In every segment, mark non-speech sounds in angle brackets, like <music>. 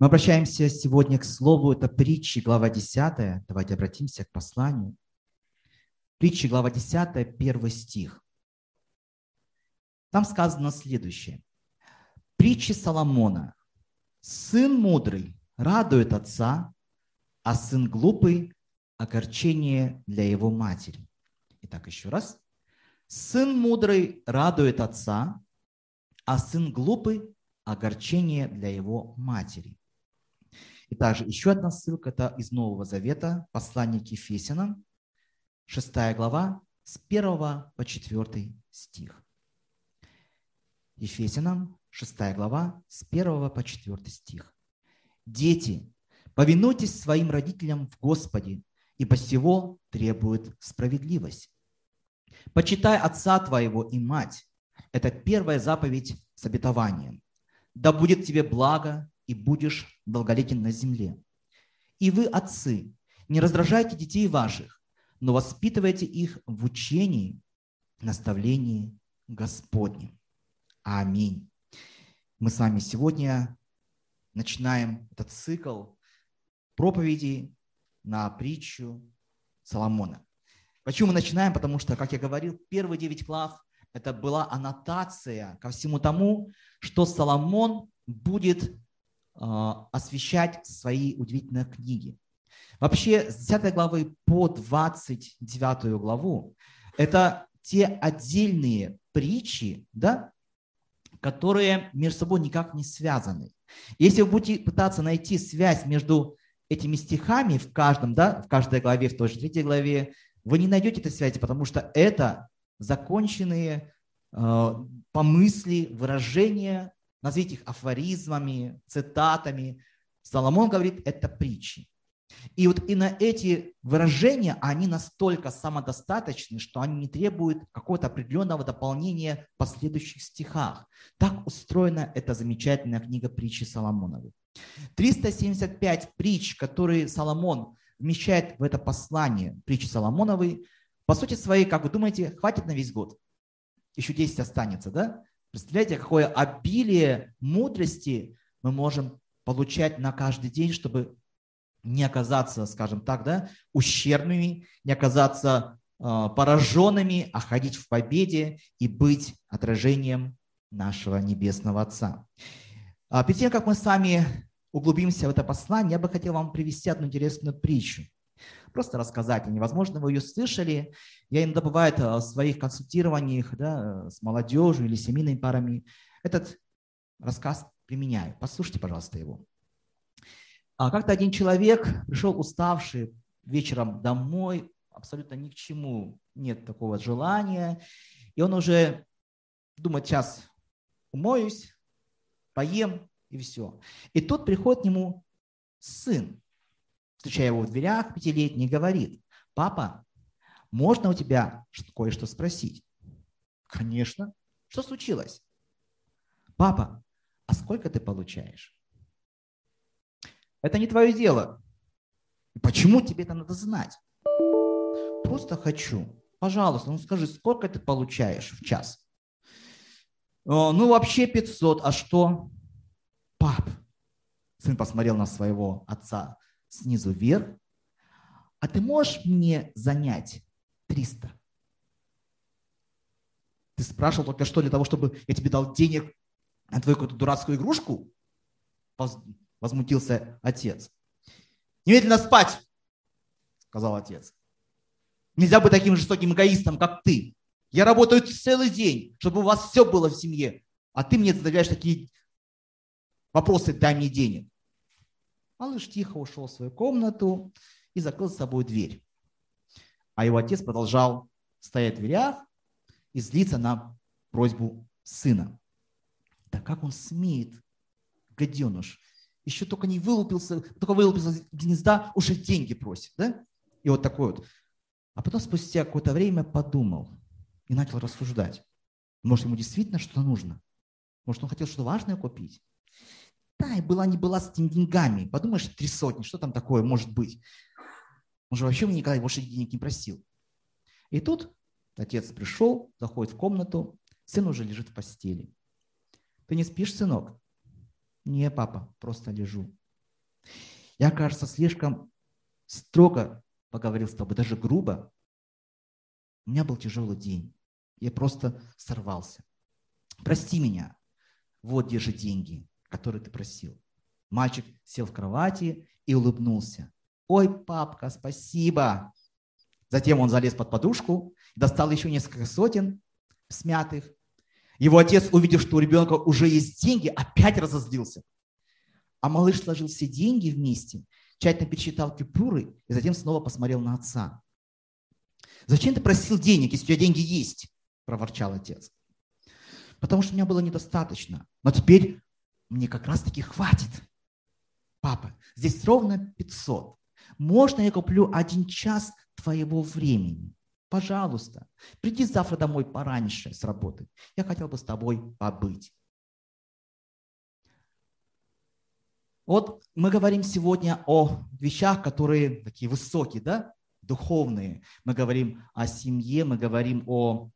Мы обращаемся сегодня к слову, это притчи, глава 10. Давайте обратимся к посланию. Притчи, глава 10, первый стих. Там сказано следующее. Притчи Соломона. Сын мудрый радует отца, а сын глупый – огорчение для его матери. Итак, еще раз. Сын мудрый радует отца, а сын глупый – огорчение для его матери. И также еще одна ссылка, это из Нового Завета, послание к Ефесянам, 6 глава, с 1 по 4 стих. Ефесянам, 6 глава, с 1 по 4 стих. «Дети, повинуйтесь своим родителям в Господе, ибо сего требует справедливость. Почитай отца твоего и мать. Это первая заповедь с обетованием. Да будет тебе благо, и будешь долголетен на земле. И вы, отцы, не раздражайте детей ваших, но воспитывайте их в учении, наставлении Господнем. Аминь. Мы с вами сегодня начинаем этот цикл проповедей на притчу Соломона. Почему мы начинаем? Потому что, как я говорил, первые девять глав – это была аннотация ко всему тому, что Соломон будет освещать свои удивительные книги. Вообще, с 10 главы по 29 главу – это те отдельные притчи, да, которые между собой никак не связаны. Если вы будете пытаться найти связь между этими стихами в каждом, да, в каждой главе, в той же третьей главе, вы не найдете этой связи, потому что это законченные э, помысли, выражения назовите их афоризмами, цитатами. Соломон говорит, это притчи. И вот и на эти выражения, они настолько самодостаточны, что они не требуют какого-то определенного дополнения в последующих стихах. Так устроена эта замечательная книга притчи Соломоновой. 375 притч, которые Соломон вмещает в это послание притчи Соломоновой, по сути своей, как вы думаете, хватит на весь год? Еще 10 останется, да? Представляете, какое обилие мудрости мы можем получать на каждый день, чтобы не оказаться, скажем так, да, ущербными, не оказаться э, пораженными, а ходить в победе и быть отражением нашего Небесного Отца. А перед тем, как мы с вами углубимся в это послание, я бы хотел вам привести одну интересную притчу просто рассказать. Невозможно, вы ее слышали. Я иногда бывает э, в своих консультированиях да, э, с молодежью или семейными парами этот рассказ применяю. Послушайте, пожалуйста, его. А как-то один человек пришел уставший вечером домой, абсолютно ни к чему нет такого желания, и он уже думает, сейчас умоюсь, поем и все. И тут приходит к нему сын встречая его в дверях, пятилетний, говорит, папа, можно у тебя кое-что спросить? Конечно. Что случилось? Папа, а сколько ты получаешь? Это не твое дело. Почему тебе это надо знать? Просто хочу. Пожалуйста, ну скажи, сколько ты получаешь в час? Ну, вообще 500. А что? Пап. Сын посмотрел на своего отца снизу вверх. А ты можешь мне занять 300? Ты спрашивал только что для того, чтобы я тебе дал денег на твою какую-то дурацкую игрушку? Возмутился отец. Немедленно спать, сказал отец. Нельзя быть таким жестоким эгоистом, как ты. Я работаю целый день, чтобы у вас все было в семье, а ты мне задаешь такие вопросы, дай мне денег. Малыш тихо ушел в свою комнату и закрыл с собой дверь. А его отец продолжал стоять в дверях и злиться на просьбу сына. Да как он смеет, гаденыш, еще только не вылупился, только вылупился из гнезда, уже деньги просит, да? И вот такой вот. А потом спустя какое-то время подумал и начал рассуждать. Может, ему действительно что-то нужно? Может, он хотел что-то важное купить? И была не была с этими деньгами. Подумаешь, три сотни, что там такое может быть? Он же вообще мне никогда больше денег не просил. И тут отец пришел, заходит в комнату, сын уже лежит в постели. Ты не спишь, сынок? Не, папа, просто лежу. Я, кажется, слишком строго поговорил с тобой, даже грубо. У меня был тяжелый день. Я просто сорвался. Прости меня. Вот держи деньги, которые ты просил. Мальчик сел в кровати и улыбнулся. Ой, папка, спасибо. Затем он залез под подушку, достал еще несколько сотен смятых. Его отец, увидев, что у ребенка уже есть деньги, опять разозлился. А малыш сложил все деньги вместе, тщательно пересчитал купюры и затем снова посмотрел на отца. «Зачем ты просил денег, если у тебя деньги есть?» – проворчал отец. «Потому что у меня было недостаточно, но теперь мне как раз-таки хватит. Папа, здесь ровно 500. Можно я куплю один час твоего времени? Пожалуйста, приди завтра домой пораньше с работы. Я хотел бы с тобой побыть. Вот мы говорим сегодня о вещах, которые такие высокие, да, духовные. Мы говорим о семье, мы говорим о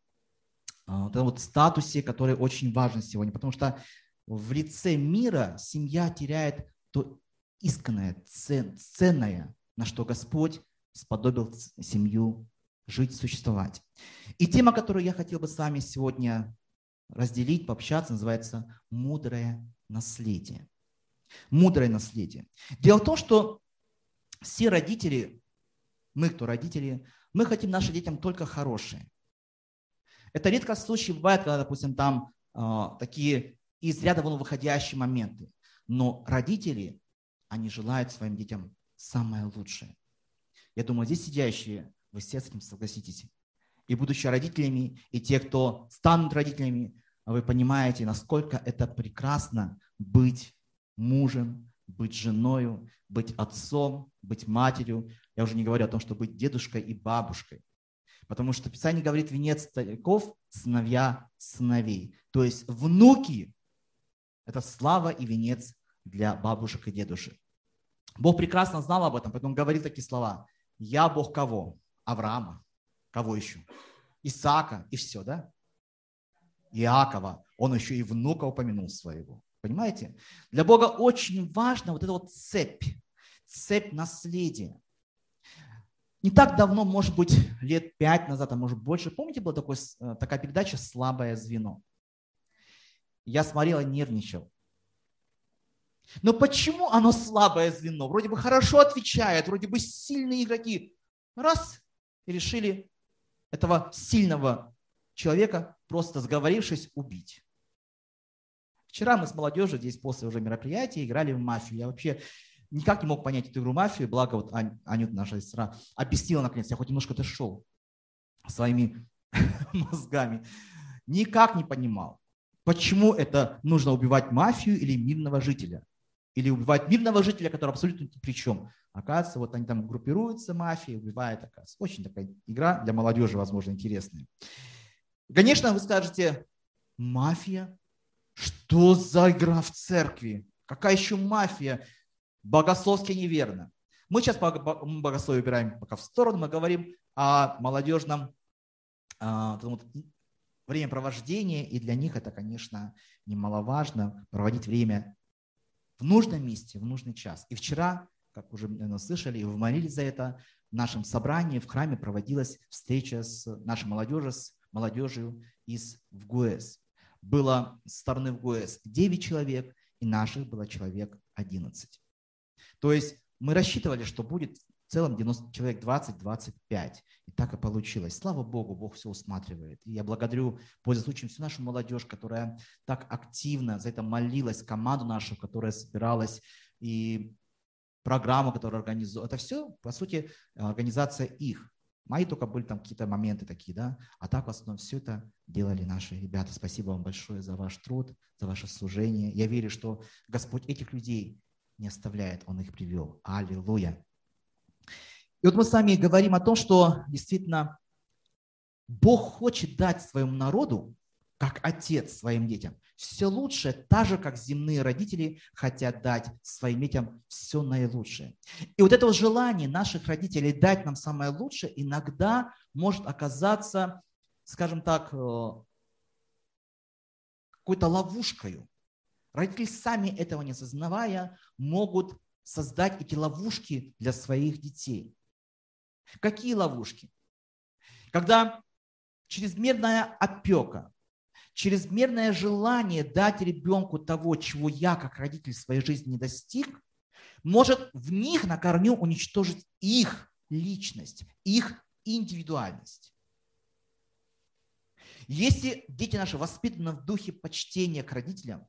а, вот, вот статусе, который очень важен сегодня, потому что в лице мира семья теряет то исканное, цен, ценное, на что Господь сподобил семью жить, существовать. И тема, которую я хотел бы с вами сегодня разделить, пообщаться, называется «Мудрое наследие». Мудрое наследие. Дело в том, что все родители, мы, кто родители, мы хотим нашим детям только хорошее. Это редко случай бывает, когда, допустим, там э, такие из ряда вон выходящие моменты. Но родители, они желают своим детям самое лучшее. Я думаю, здесь сидящие, вы все с этим согласитесь. И будучи родителями, и те, кто станут родителями, вы понимаете, насколько это прекрасно быть мужем, быть женой, быть отцом, быть матерью. Я уже не говорю о том, что быть дедушкой и бабушкой. Потому что Писание говорит, венец стариков – сыновья сыновей. То есть внуки – это слава и венец для бабушек и дедушек. Бог прекрасно знал об этом, поэтому говорит такие слова. «Я Бог кого? Авраама. Кого еще? Исаака и все, да? Иакова. Он еще и внука упомянул своего. Понимаете? Для Бога очень важна вот эта вот цепь, цепь наследия. Не так давно, может быть, лет пять назад, а может больше, помните, была такой, э, такая передача «Слабое звено»? Я смотрел и нервничал. Но почему оно слабое звено? Вроде бы хорошо отвечает, вроде бы сильные игроки. Раз, и решили этого сильного человека, просто сговорившись, убить. Вчера мы с молодежью здесь после уже мероприятия играли в мафию. Я вообще никак не мог понять эту игру мафию, благо вот Ань, Анют, наша сестра, объяснила наконец. Я хоть немножко дошел своими <laughs> мозгами. Никак не понимал, почему это нужно убивать мафию или мирного жителя. Или убивать мирного жителя, который абсолютно ни при чем. Оказывается, вот они там группируются, мафия, убивает, оказывается. Очень такая игра для молодежи, возможно, интересная. Конечно, вы скажете, мафия? Что за игра в церкви? Какая еще мафия? Богословски неверно. Мы сейчас богословие убираем пока в сторону, мы говорим о молодежном вот, времяпровождении, и для них это, конечно, немаловажно проводить время в нужном месте, в нужный час. И вчера, как уже наверное, слышали, и вы молились за это, в нашем собрании в храме проводилась встреча с нашей молодежью, с молодежью из ВГУЭС. Было с стороны ВГУЭС 9 человек, и наших было человек 11. То есть мы рассчитывали, что будет в целом 90, человек 20-25. И так и получилось. Слава Богу, Бог все усматривает. И я благодарю, пользуясь случаем, всю нашу молодежь, которая так активно за это молилась, команду нашу, которая собиралась, и программу, которую организовала. Это все, по сути, организация их. Мои только были там какие-то моменты такие, да, а так в основном все это делали наши ребята. Спасибо вам большое за ваш труд, за ваше служение. Я верю, что Господь этих людей не оставляет, Он их привел. Аллилуйя. И вот мы с вами говорим о том, что действительно Бог хочет дать своему народу, как отец своим детям, все лучшее, так же, как земные родители хотят дать своим детям все наилучшее. И вот это желание наших родителей дать нам самое лучшее иногда может оказаться, скажем так, э, какой-то ловушкой. Родители сами этого не осознавая могут создать эти ловушки для своих детей. Какие ловушки? Когда чрезмерная опека, чрезмерное желание дать ребенку того, чего я как родитель в своей жизни не достиг, может в них на корню уничтожить их личность, их индивидуальность. Если дети наши воспитаны в духе почтения к родителям,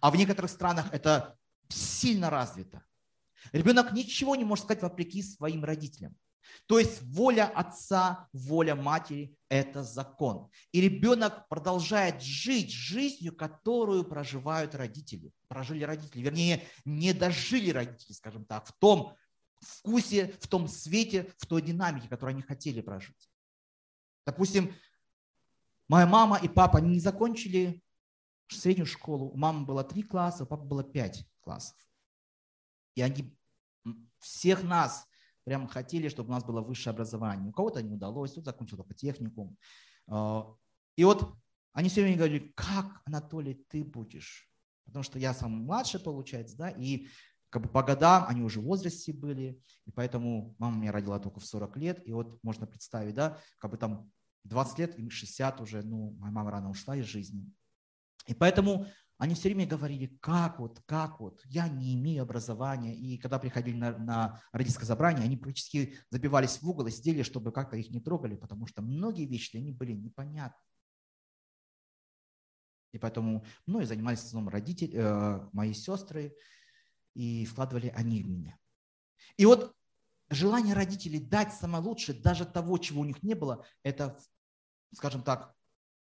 а в некоторых странах это сильно развито, ребенок ничего не может сказать вопреки своим родителям. То есть воля отца, воля матери – это закон. И ребенок продолжает жить жизнью, которую проживают родители. Прожили родители, вернее, не дожили родители, скажем так, в том вкусе, в том свете, в той динамике, которую они хотели прожить. Допустим, моя мама и папа не закончили среднюю школу. У мамы было три класса, у папы было пять классов. И они всех нас прям хотели, чтобы у нас было высшее образование. У кого-то не удалось, тут закончил только техникум. А, и вот они все время говорили, как, Анатолий, ты будешь? Потому что я самый младший, получается, да, и как бы по годам они уже в возрасте были, и поэтому мама меня родила только в 40 лет, и вот можно представить, да, как бы там 20 лет, им 60 уже, ну, моя мама рано ушла из жизни. И поэтому они все время говорили, как вот, как вот, я не имею образования. И когда приходили на, на родительское собрание, они практически забивались в угол и сидели, чтобы как-то их не трогали, потому что многие вещи для них были непонятны. И поэтому многие занимались в основном родители, э, мои сестры, и вкладывали они в меня. И вот желание родителей дать самое лучшее, даже того, чего у них не было, это, скажем так,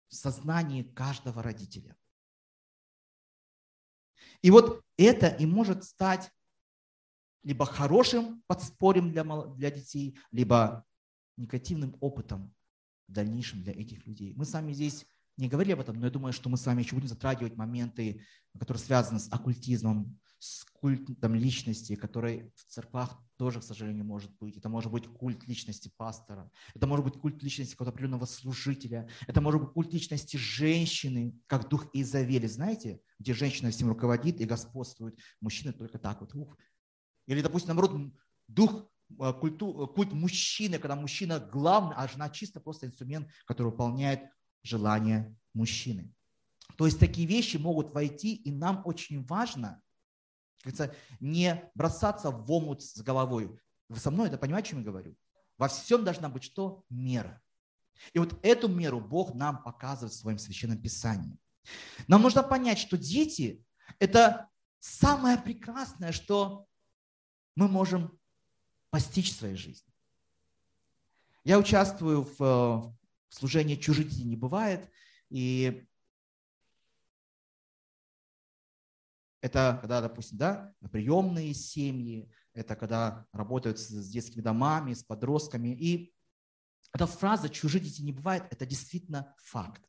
в сознании каждого родителя. И вот это и может стать либо хорошим подспорьем для, для детей, либо негативным опытом в дальнейшем для этих людей. Мы с вами здесь не говорили об этом, но я думаю, что мы с вами еще будем затрагивать моменты, которые связаны с оккультизмом, с культом личности, который в церквах тоже, к сожалению, может быть. Это может быть культ личности пастора, это может быть культ личности какого-то определенного служителя, это может быть культ личности женщины, как дух Изавели, знаете, где женщина всем руководит и господствует, мужчина только так вот. Ух. Или, допустим, наоборот, дух э, культу, культ мужчины, когда мужчина главный, а жена чисто просто инструмент, который выполняет желание мужчины. То есть такие вещи могут войти, и нам очень важно говорится, не бросаться в омут с головой. Вы со мной это понимаете, о чем я говорю? Во всем должна быть что? Мера. И вот эту меру Бог нам показывает в своем священном писании. Нам нужно понять, что дети – это самое прекрасное, что мы можем постичь в своей жизни. Я участвую в, в служении «Чужих детей не бывает», и Это когда, допустим, да, приемные семьи, это когда работают с детскими домами, с подростками. И эта фраза «чужие дети не бывает» – это действительно факт.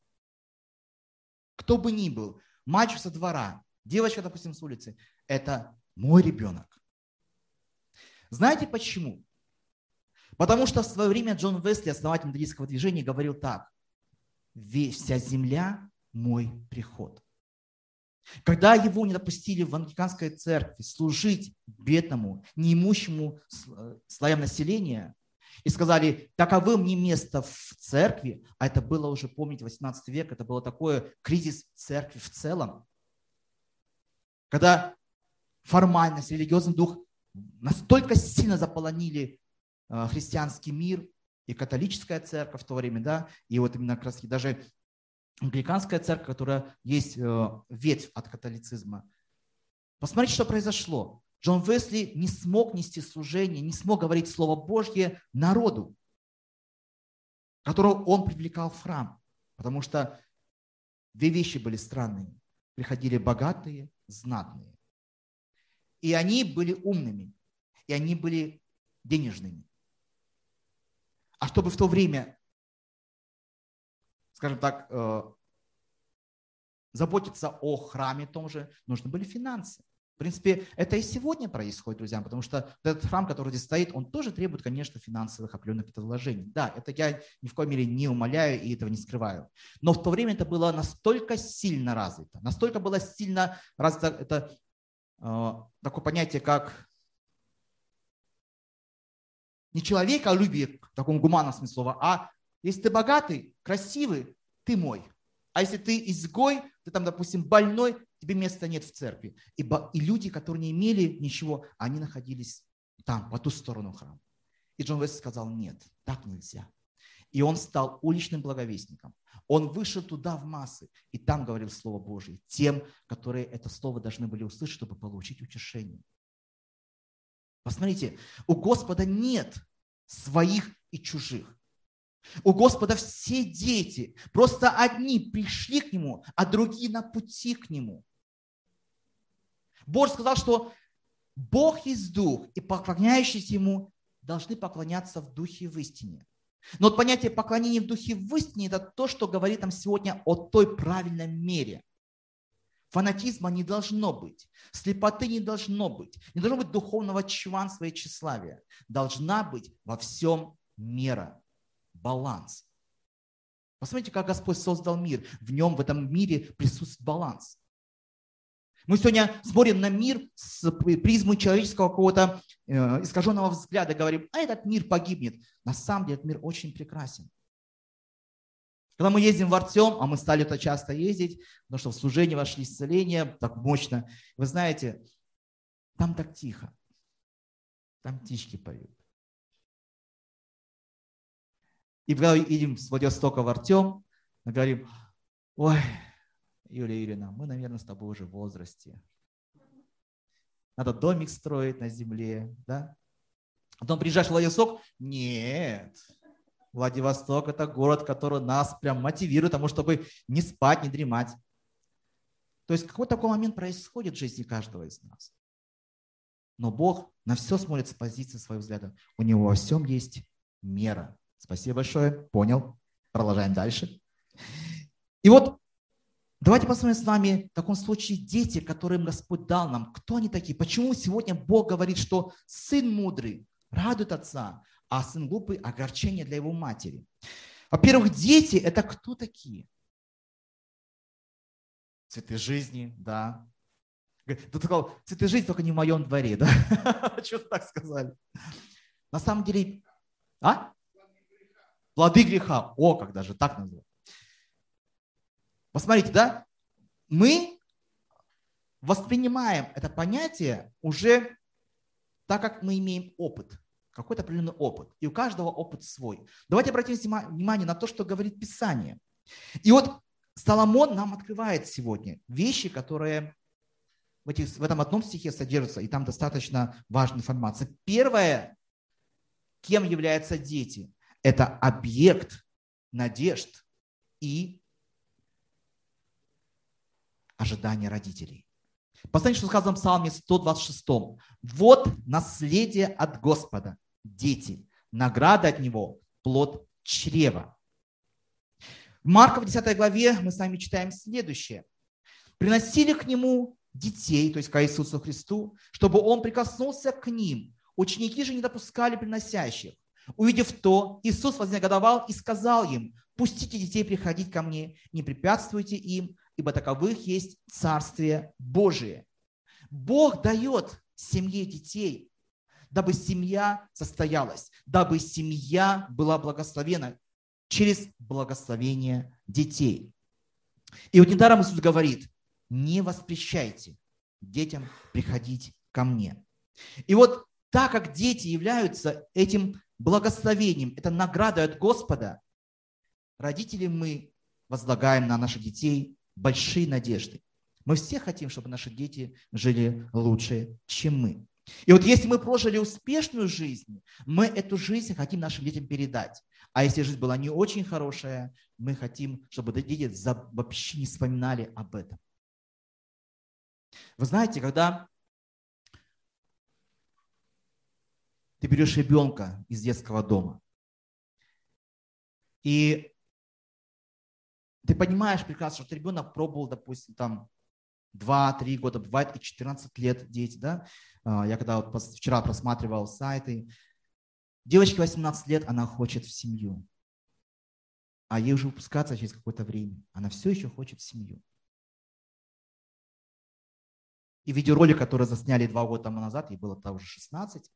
Кто бы ни был, мальчик со двора, девочка, допустим, с улицы – это мой ребенок. Знаете почему? Потому что в свое время Джон Весли, основатель методистского движения, говорил так. Вся земля – мой приход. Когда его не допустили в англиканской церкви служить бедному, неимущему э, слоям населения, и сказали, таковым не место в церкви, а это было уже, помните, 18 век, это было такое кризис церкви в целом, когда формальность, религиозный дух настолько сильно заполонили э, христианский мир и католическая церковь в то время, да, и вот именно как раз даже англиканская церковь, которая есть э, ветвь от католицизма. Посмотрите, что произошло. Джон Весли не смог нести служение, не смог говорить Слово Божье народу, которого он привлекал в храм. Потому что две вещи были странными. Приходили богатые, знатные. И они были умными, и они были денежными. А чтобы в то время скажем так, э, заботиться о храме том же, нужны были финансы. В принципе, это и сегодня происходит, друзья, потому что этот храм, который здесь стоит, он тоже требует, конечно, финансовых определенных вложений. Да, это я ни в коей мере не умоляю и этого не скрываю. Но в то время это было настолько сильно развито, настолько было сильно развито это э, такое понятие, как не человеколюбие в таком гуманном смысле слова, а если ты богатый, красивый, ты мой. А если ты изгой, ты там, допустим, больной, тебе места нет в церкви. И, и люди, которые не имели ничего, они находились там, по ту сторону храма. И Джон Вест сказал, нет, так нельзя. И он стал уличным благовестником. Он вышел туда в массы, и там говорил Слово Божье тем, которые это Слово должны были услышать, чтобы получить утешение. Посмотрите, у Господа нет своих и чужих. У Господа все дети. Просто одни пришли к Нему, а другие на пути к Нему. Бог сказал, что Бог есть Дух, и поклоняющиеся Ему должны поклоняться в Духе и в истине. Но вот понятие поклонения в Духе и в истине – это то, что говорит нам сегодня о той правильной мере. Фанатизма не должно быть, слепоты не должно быть, не должно быть духовного чванства и тщеславия. Должна быть во всем мера, баланс. Посмотрите, как Господь создал мир. В нем, в этом мире присутствует баланс. Мы сегодня смотрим на мир с призмы человеческого какого-то э, искаженного взгляда, говорим, а этот мир погибнет. На самом деле этот мир очень прекрасен. Когда мы ездим в Артем, а мы стали это часто ездить, потому что в служение вошли исцеления, так мощно. Вы знаете, там так тихо. Там птички поют. И когда едем с Владивостока в Артем, мы говорим, ой, Юлия Юрьевна, мы, наверное, с тобой уже в возрасте. Надо домик строить на земле, да? Потом приезжаешь в Владивосток, нет, Владивосток – это город, который нас прям мотивирует тому, чтобы не спать, не дремать. То есть какой такой момент происходит в жизни каждого из нас. Но Бог на все смотрит с позиции своего взгляда. У него во всем есть мера. Спасибо большое. Понял. Продолжаем дальше. И вот давайте посмотрим с вами в таком случае дети, которым Господь дал нам. Кто они такие? Почему сегодня Бог говорит, что сын мудрый радует отца, а сын глупый – огорчение для его матери? Во-первых, дети – это кто такие? Цветы жизни, да. Ты сказал, цветы жизни только не в моем дворе, да? <laughs> Что так сказали? На самом деле, а? Плоды греха. О, как даже так называют. Посмотрите, да? Мы воспринимаем это понятие уже так, как мы имеем опыт, какой-то определенный опыт. И у каждого опыт свой. Давайте обратим внимание на то, что говорит Писание. И вот Соломон нам открывает сегодня вещи, которые в, этих, в этом одном стихе содержатся, и там достаточно важная информация. Первое, кем являются дети это объект надежд и ожидания родителей. Посмотрите, что сказано в Псалме 126. «Вот наследие от Господа, дети, награда от Него, плод чрева». В Марка в 10 главе мы с вами читаем следующее. «Приносили к Нему детей, то есть к Иисусу Христу, чтобы Он прикоснулся к ним. Ученики же не допускали приносящих. Увидев то, Иисус вознегодовал и сказал им, пустите детей приходить ко мне, не препятствуйте им, ибо таковых есть Царствие Божие. Бог дает семье детей, дабы семья состоялась, дабы семья была благословена через благословение детей. И вот недаром Иисус говорит, не воспрещайте детям приходить ко мне. И вот так как дети являются этим благословением, это награда от Господа, родители мы возлагаем на наших детей большие надежды. Мы все хотим, чтобы наши дети жили лучше, чем мы. И вот если мы прожили успешную жизнь, мы эту жизнь хотим нашим детям передать. А если жизнь была не очень хорошая, мы хотим, чтобы дети вообще не вспоминали об этом. Вы знаете, когда ты берешь ребенка из детского дома, и ты понимаешь прекрасно, что ребенок пробовал, допустим, там 2-3 года, бывает и 14 лет дети, да. А, я когда вот вчера просматривал сайты, девочке 18 лет, она хочет в семью, а ей уже выпускаться через какое-то время. Она все еще хочет в семью. И видеоролик, который засняли два года тому назад, ей было тогда уже 16,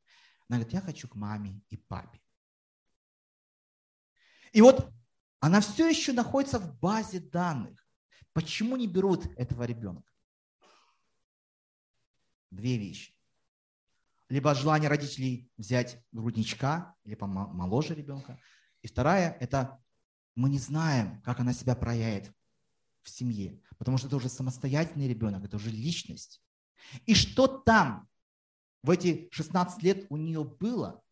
она говорит, я хочу к маме и папе. И вот она все еще находится в базе данных. Почему не берут этого ребенка? Две вещи. Либо желание родителей взять грудничка, или моложе ребенка. И вторая – это мы не знаем, как она себя проявит в семье, потому что это уже самостоятельный ребенок, это уже личность. И что там в эти 16 лет у нее было,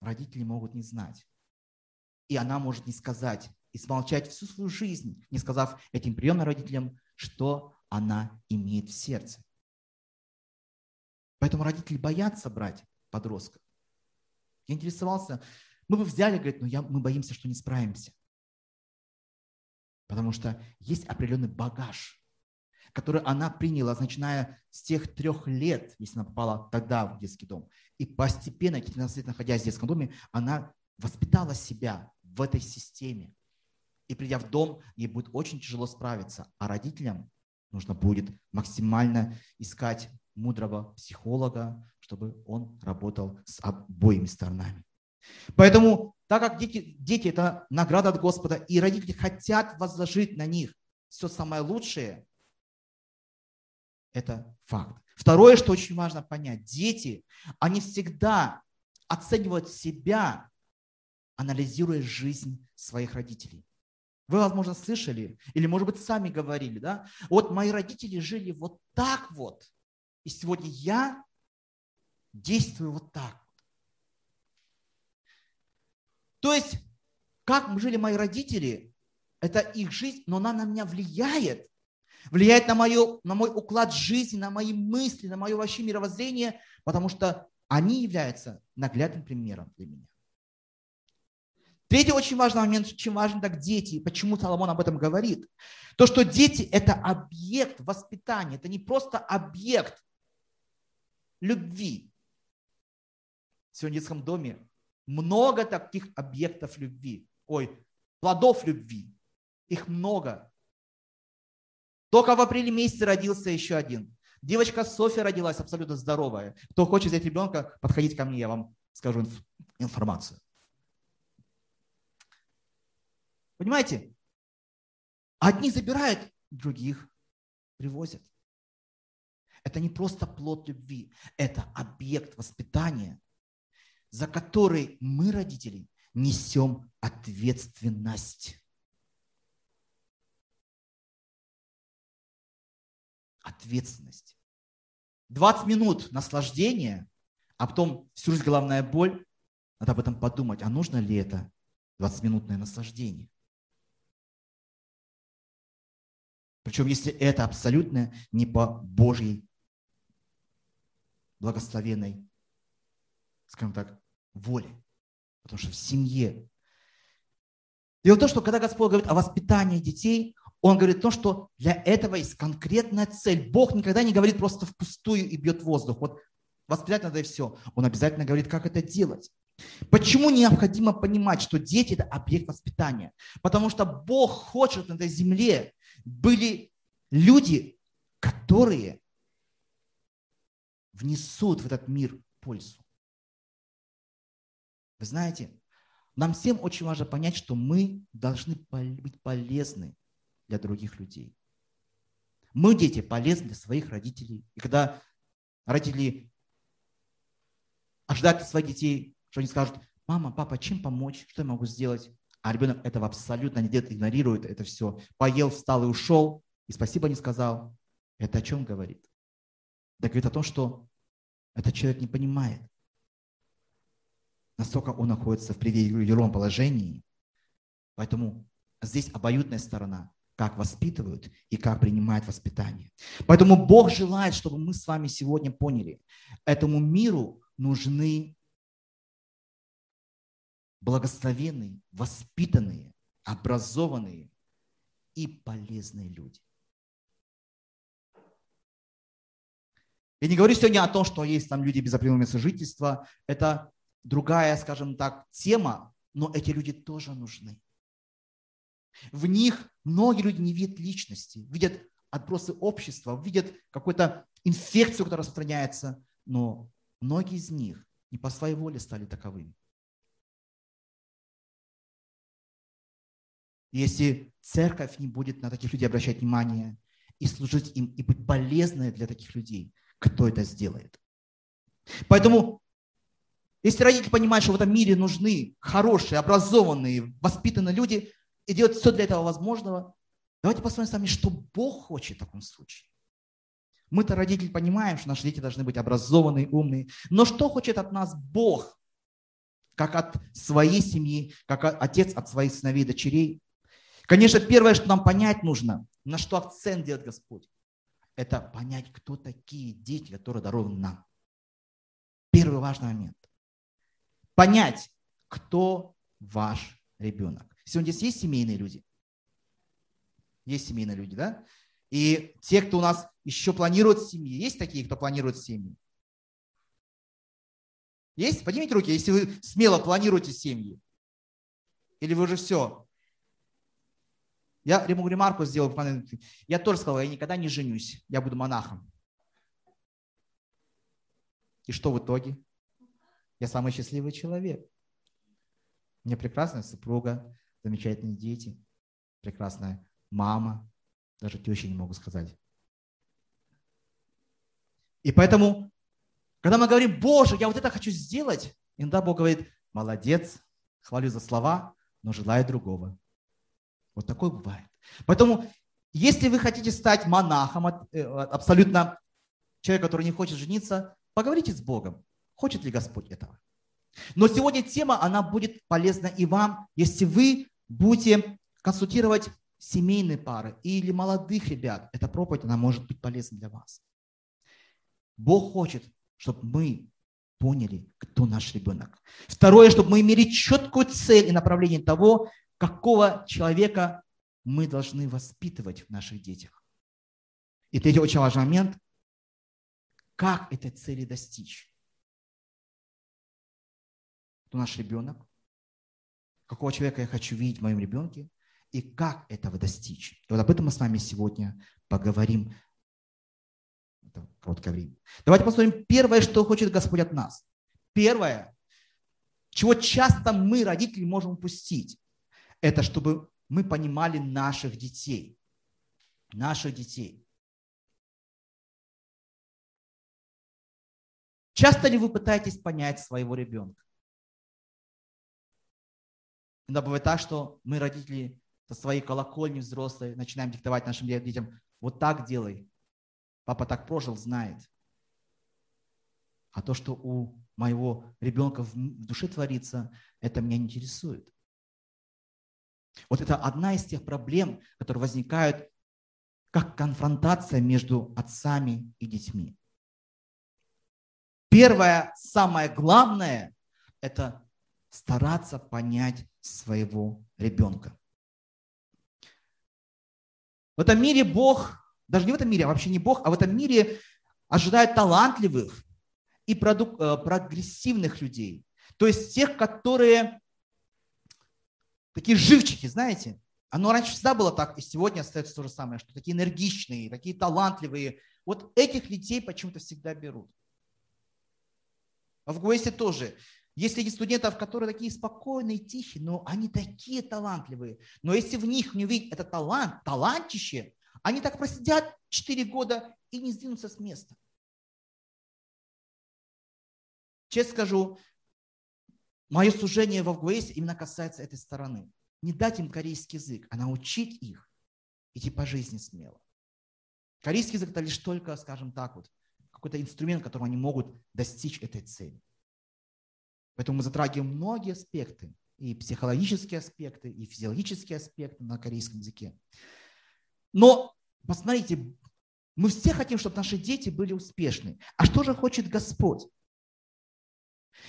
родители могут не знать. И она может не сказать и смолчать всю свою жизнь, не сказав этим приемным родителям, что она имеет в сердце. Поэтому родители боятся брать подростка. Я интересовался, мы бы взяли, говорит, но я, мы боимся, что не справимся. Потому что есть определенный багаж, который она приняла, начиная с тех трех лет, если она попала тогда в детский дом. И постепенно, эти 13 лет находясь в детском доме, она воспитала себя в этой системе. И придя в дом, ей будет очень тяжело справиться. А родителям нужно будет максимально искать мудрого психолога, чтобы он работал с обоими сторонами. Поэтому, так как дети, дети – это награда от Господа, и родители хотят возложить на них все самое лучшее, это факт. Второе, что очень важно понять, дети, они всегда оценивают себя, анализируя жизнь своих родителей. Вы, возможно, слышали, или, может быть, сами говорили, да? Вот мои родители жили вот так вот, и сегодня я действую вот так. То есть, как жили мои родители, это их жизнь, но она на меня влияет. Влияет на, мою, на мой уклад жизни, на мои мысли, на мое вообще мировоззрение, потому что они являются наглядным примером для меня. Третий очень важный момент, чем важен так дети, почему Соломон об этом говорит. То, что дети – это объект воспитания, это не просто объект любви. Сегодня в детском доме много таких объектов любви. Ой, плодов любви. Их много. Только в апреле месяце родился еще один. Девочка Софья родилась абсолютно здоровая. Кто хочет взять ребенка, подходите ко мне, я вам скажу информацию. Понимаете? Одни забирают, других привозят. Это не просто плод любви, это объект воспитания, за который мы, родители, несем ответственность. Ответственность. 20 минут наслаждения, а потом всю жизнь головная боль. Надо об этом подумать, а нужно ли это 20-минутное наслаждение? Причем, если это абсолютно не по Божьей благословенной, скажем так, воле. Потому что в семье. Дело в том, что когда Господь говорит о воспитании детей, Он говорит то, что для этого есть конкретная цель. Бог никогда не говорит просто впустую и бьет воздух. Вот воспитать надо и все. Он обязательно говорит, как это делать. Почему необходимо понимать, что дети – это объект воспитания? Потому что Бог хочет на этой земле были люди, которые внесут в этот мир пользу. Вы знаете, нам всем очень важно понять, что мы должны быть полезны для других людей. Мы, дети, полезны для своих родителей. И когда родители ожидают от своих детей, что они скажут, мама, папа, чем помочь, что я могу сделать? А ребенок этого абсолютно не делает, игнорирует это все. Поел, встал и ушел, и спасибо не сказал. Это о чем говорит? Да говорит о том, что этот человек не понимает. Настолько он находится в привилегированном положении. Поэтому здесь обоюдная сторона, как воспитывают и как принимают воспитание. Поэтому Бог желает, чтобы мы с вами сегодня поняли, этому миру нужны благословенные, воспитанные, образованные и полезные люди. Я не говорю сегодня о том, что есть там люди без определенного места жительства. Это другая, скажем так, тема, но эти люди тоже нужны. В них многие люди не видят личности, видят отбросы общества, видят какую-то инфекцию, которая распространяется, но многие из них не по своей воле стали таковыми. Если церковь не будет на таких людей обращать внимание и служить им, и быть полезной для таких людей, кто это сделает? Поэтому, если родители понимают, что в этом мире нужны хорошие, образованные, воспитанные люди, и делают все для этого возможного, давайте посмотрим с вами, что Бог хочет в таком случае. Мы-то, родители, понимаем, что наши дети должны быть образованные, умные. Но что хочет от нас Бог? Как от своей семьи, как отец от своих сыновей и дочерей. Конечно, первое, что нам понять нужно, на что акцент делает Господь, это понять, кто такие дети, которые дарованы нам. Первый важный момент. Понять, кто ваш ребенок. Сегодня здесь есть семейные люди? Есть семейные люди, да? И те, кто у нас еще планируют семьи, есть такие, кто планирует семьи? Есть? Поднимите руки, если вы смело планируете семьи. Или вы уже все? Я ремарку сделал. Я тоже сказал, я никогда не женюсь, я буду монахом. И что в итоге? Я самый счастливый человек. У меня прекрасная супруга, замечательные дети, прекрасная мама, даже тещи не могу сказать. И поэтому, когда мы говорим, Боже, я вот это хочу сделать, иногда Бог говорит, молодец, хвалю за слова, но желаю другого. Вот такое бывает. Поэтому, если вы хотите стать монахом, э, абсолютно человек, который не хочет жениться, поговорите с Богом. Хочет ли Господь этого? Но сегодня тема, она будет полезна и вам, если вы будете консультировать семейные пары или молодых ребят, эта проповедь, она может быть полезна для вас. Бог хочет, чтобы мы поняли, кто наш ребенок. Второе, чтобы мы имели четкую цель и направление того, какого человека мы должны воспитывать в наших детях. И третий очень важный момент, как этой цели достичь. Кто наш ребенок? Какого человека я хочу видеть в моем ребенке? и как этого достичь. И вот об этом мы с вами сегодня поговорим. Это короткое время. Давайте посмотрим первое, что хочет Господь от нас. Первое, чего часто мы, родители, можем упустить, это чтобы мы понимали наших детей. Наших детей. Часто ли вы пытаетесь понять своего ребенка? Иногда бывает так, что мы, родители, со своей колокольни взрослой начинаем диктовать нашим детям, вот так делай. Папа так прожил, знает. А то, что у моего ребенка в душе творится, это меня не интересует. Вот это одна из тех проблем, которые возникают как конфронтация между отцами и детьми. Первое, самое главное, это стараться понять своего ребенка. В этом мире Бог, даже не в этом мире, а вообще не Бог, а в этом мире ожидает талантливых и продук, э, прогрессивных людей. То есть тех, которые такие живчики, знаете. Оно раньше всегда было так, и сегодня остается то же самое, что такие энергичные, такие талантливые. Вот этих людей почему-то всегда берут. А в ГУЭСе тоже. Есть среди студентов, которые такие спокойные, тихие, но они такие талантливые. Но если в них не увидеть этот талант, талантище, они так просидят 4 года и не сдвинутся с места. Честно скажу, мое служение в АВГУЭСе именно касается этой стороны. Не дать им корейский язык, а научить их идти по жизни смело. Корейский язык – это лишь только, скажем так, вот, какой-то инструмент, которым они могут достичь этой цели. Поэтому мы затрагиваем многие аспекты, и психологические аспекты, и физиологические аспекты на корейском языке. Но посмотрите, мы все хотим, чтобы наши дети были успешны. А что же хочет Господь?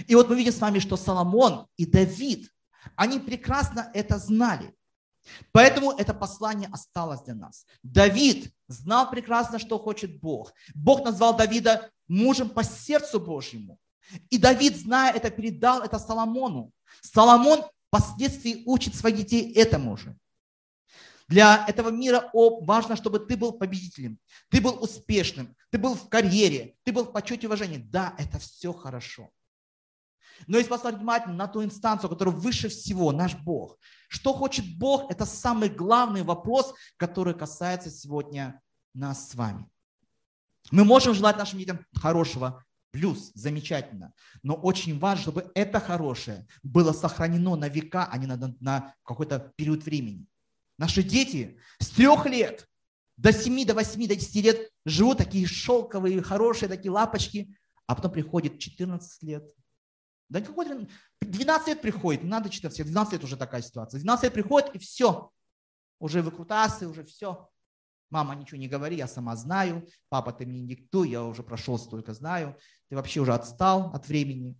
И вот мы видим с вами, что Соломон и Давид, они прекрасно это знали. Поэтому это послание осталось для нас. Давид знал прекрасно, что хочет Бог. Бог назвал Давида мужем по сердцу Божьему. И Давид, зная это, передал это Соломону. Соломон впоследствии учит своих детей этому же. Для этого мира важно, чтобы ты был победителем, ты был успешным, ты был в карьере, ты был в почете и уважении. Да, это все хорошо. Но если посмотреть внимательно на ту инстанцию, которая выше всего, наш Бог. Что хочет Бог, это самый главный вопрос, который касается сегодня нас с вами. Мы можем желать нашим детям хорошего, плюс, замечательно. Но очень важно, чтобы это хорошее было сохранено на века, а не на, на какой-то период времени. Наши дети с трех лет до семи, до восьми, до десяти лет живут такие шелковые, хорошие такие лапочки, а потом приходит 14 лет, да какой 12 лет приходит, не надо 14 лет, 12 лет уже такая ситуация. 12 лет приходит и все. Уже выкрутасы, уже все. Мама, ничего не говори, я сама знаю. Папа, ты мне не диктуй, я уже прошел столько знаю. Ты вообще уже отстал от времени.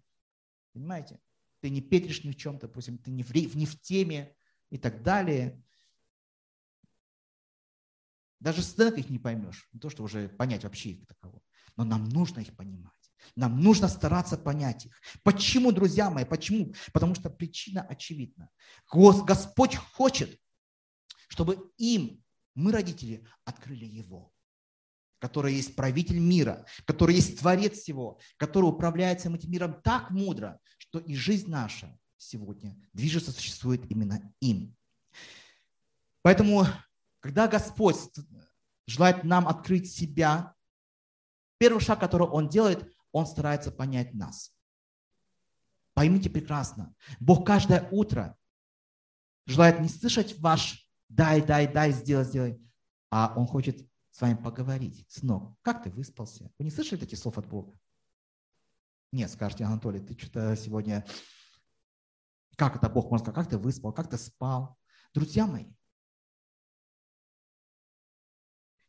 Понимаете? Ты не петришь ни в чем, допустим, ты не в, не в теме и так далее. Даже сценок их не поймешь. Не то, что уже понять вообще их таково. Но нам нужно их понимать. Нам нужно стараться понять их. Почему, друзья мои, почему? Потому что причина очевидна. Господь хочет, чтобы им, мы, родители, открыли Его, который есть правитель мира, который есть Творец всего, который управляет этим миром так мудро, что и жизнь наша сегодня движется, существует именно им. Поэтому, когда Господь желает нам открыть себя, первый шаг, который Он делает, он старается понять нас. Поймите прекрасно, Бог каждое утро желает не слышать ваш «дай, дай, дай, сделай, сделай», а Он хочет с вами поговорить. Сынок, как ты выспался? Вы не слышали таких слов от Бога? Нет, скажете, Анатолий, ты что-то сегодня... Как это Бог может сказать? Как ты выспал? Как ты спал? Друзья мои,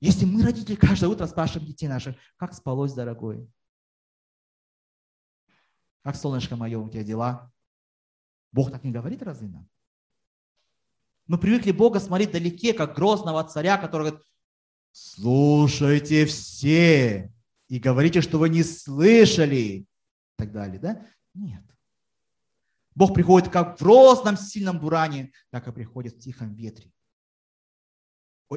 если мы, родители, каждое утро спрашиваем детей наших, как спалось, дорогой? Как солнышко мое, у тебя дела? Бог так не говорит разве нам? Мы привыкли Бога смотреть далеке, как грозного царя, который говорит, слушайте все и говорите, что вы не слышали и так далее. Да? Нет. Бог приходит как в грозном сильном буране, так и приходит в тихом ветре.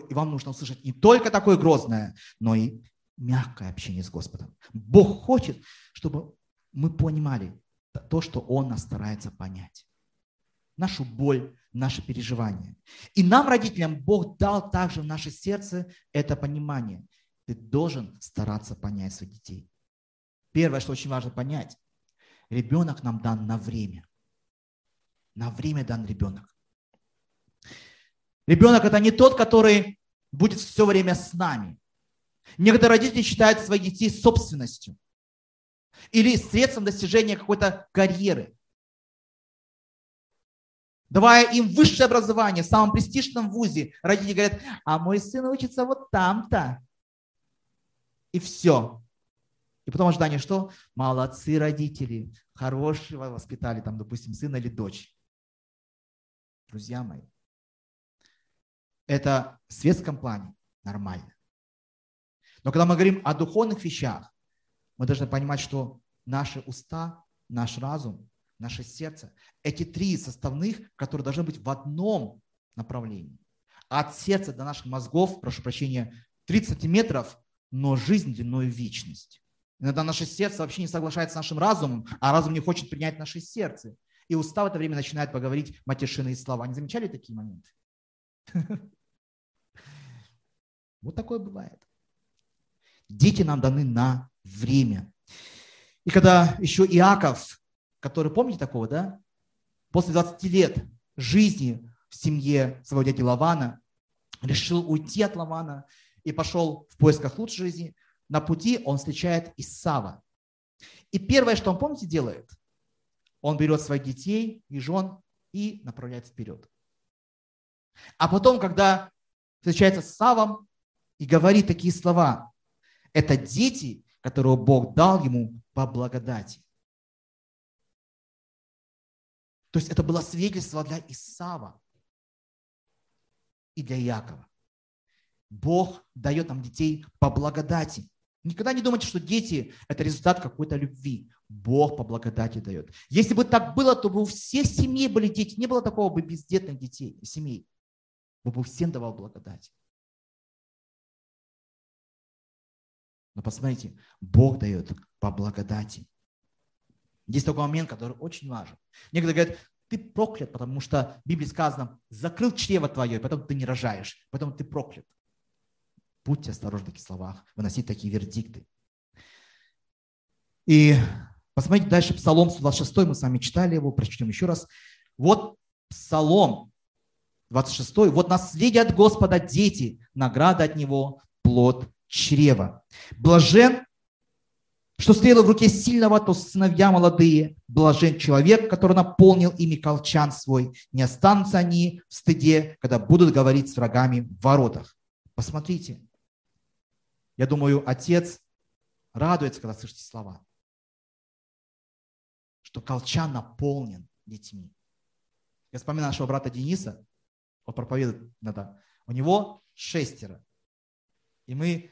И вам нужно услышать не только такое грозное, но и мягкое общение с Господом. Бог хочет, чтобы мы понимали то, что Он нас старается понять. Нашу боль, наши переживания. И нам, родителям, Бог дал также в наше сердце это понимание. Ты должен стараться понять своих детей. Первое, что очень важно понять, ребенок нам дан на время. На время дан ребенок. Ребенок это не тот, который будет все время с нами. Некоторые родители считают своих детей собственностью или средством достижения какой-то карьеры. Давая им высшее образование в самом престижном вузе, родители говорят, а мой сын учится вот там-то. И все. И потом ожидание, что молодцы родители, хорошего воспитали, там, допустим, сына или дочь. Друзья мои, это в светском плане нормально. Но когда мы говорим о духовных вещах, мы должны понимать, что наши уста, наш разум, наше сердце – эти три составных, которые должны быть в одном направлении. От сердца до наших мозгов, прошу прощения, 30 сантиметров, но жизнь длиной в вечность. Иногда наше сердце вообще не соглашается с нашим разумом, а разум не хочет принять наше сердце. И уста в это время начинает поговорить матершинные слова. Не замечали такие моменты? <laughs> Вот такое бывает. Дети нам даны на время. И когда еще Иаков, который, помните такого, да? После 20 лет жизни в семье своего дяди Лавана, решил уйти от Лавана и пошел в поисках лучшей жизни. На пути он встречает Исава. И первое, что он, помните, делает? Он берет своих детей и жен и направляется вперед. А потом, когда встречается с Савом и говорит такие слова, это дети, которого Бог дал ему по благодати. То есть это было свидетельство для Исава и для Якова. Бог дает нам детей по благодати. Никогда не думайте, что дети – это результат какой-то любви. Бог по благодати дает. Если бы так было, то бы у всех семей были дети. Не было такого бы бездетных детей, семей. Бог всем давал благодать. Но посмотрите, Бог дает по благодати. Есть такой момент, который очень важен. Некоторые говорят, ты проклят, потому что в Библии сказано, закрыл чрево твое, и потом ты не рожаешь, потом ты проклят. Будьте осторожны в таких словах, выносить такие вердикты. И посмотрите дальше, Псалом 126, мы с вами читали его, прочтем еще раз. Вот Псалом 26, вот наследие от Господа дети, награда от Него, плод чрева. Блажен, что стрела в руке сильного, то сыновья молодые. Блажен человек, который наполнил ими колчан свой. Не останутся они в стыде, когда будут говорить с врагами в воротах. Посмотрите. Я думаю, отец радуется, когда слышит слова. Что колчан наполнен детьми. Я вспоминаю нашего брата Дениса, он проповедует иногда. У него шестеро. И мы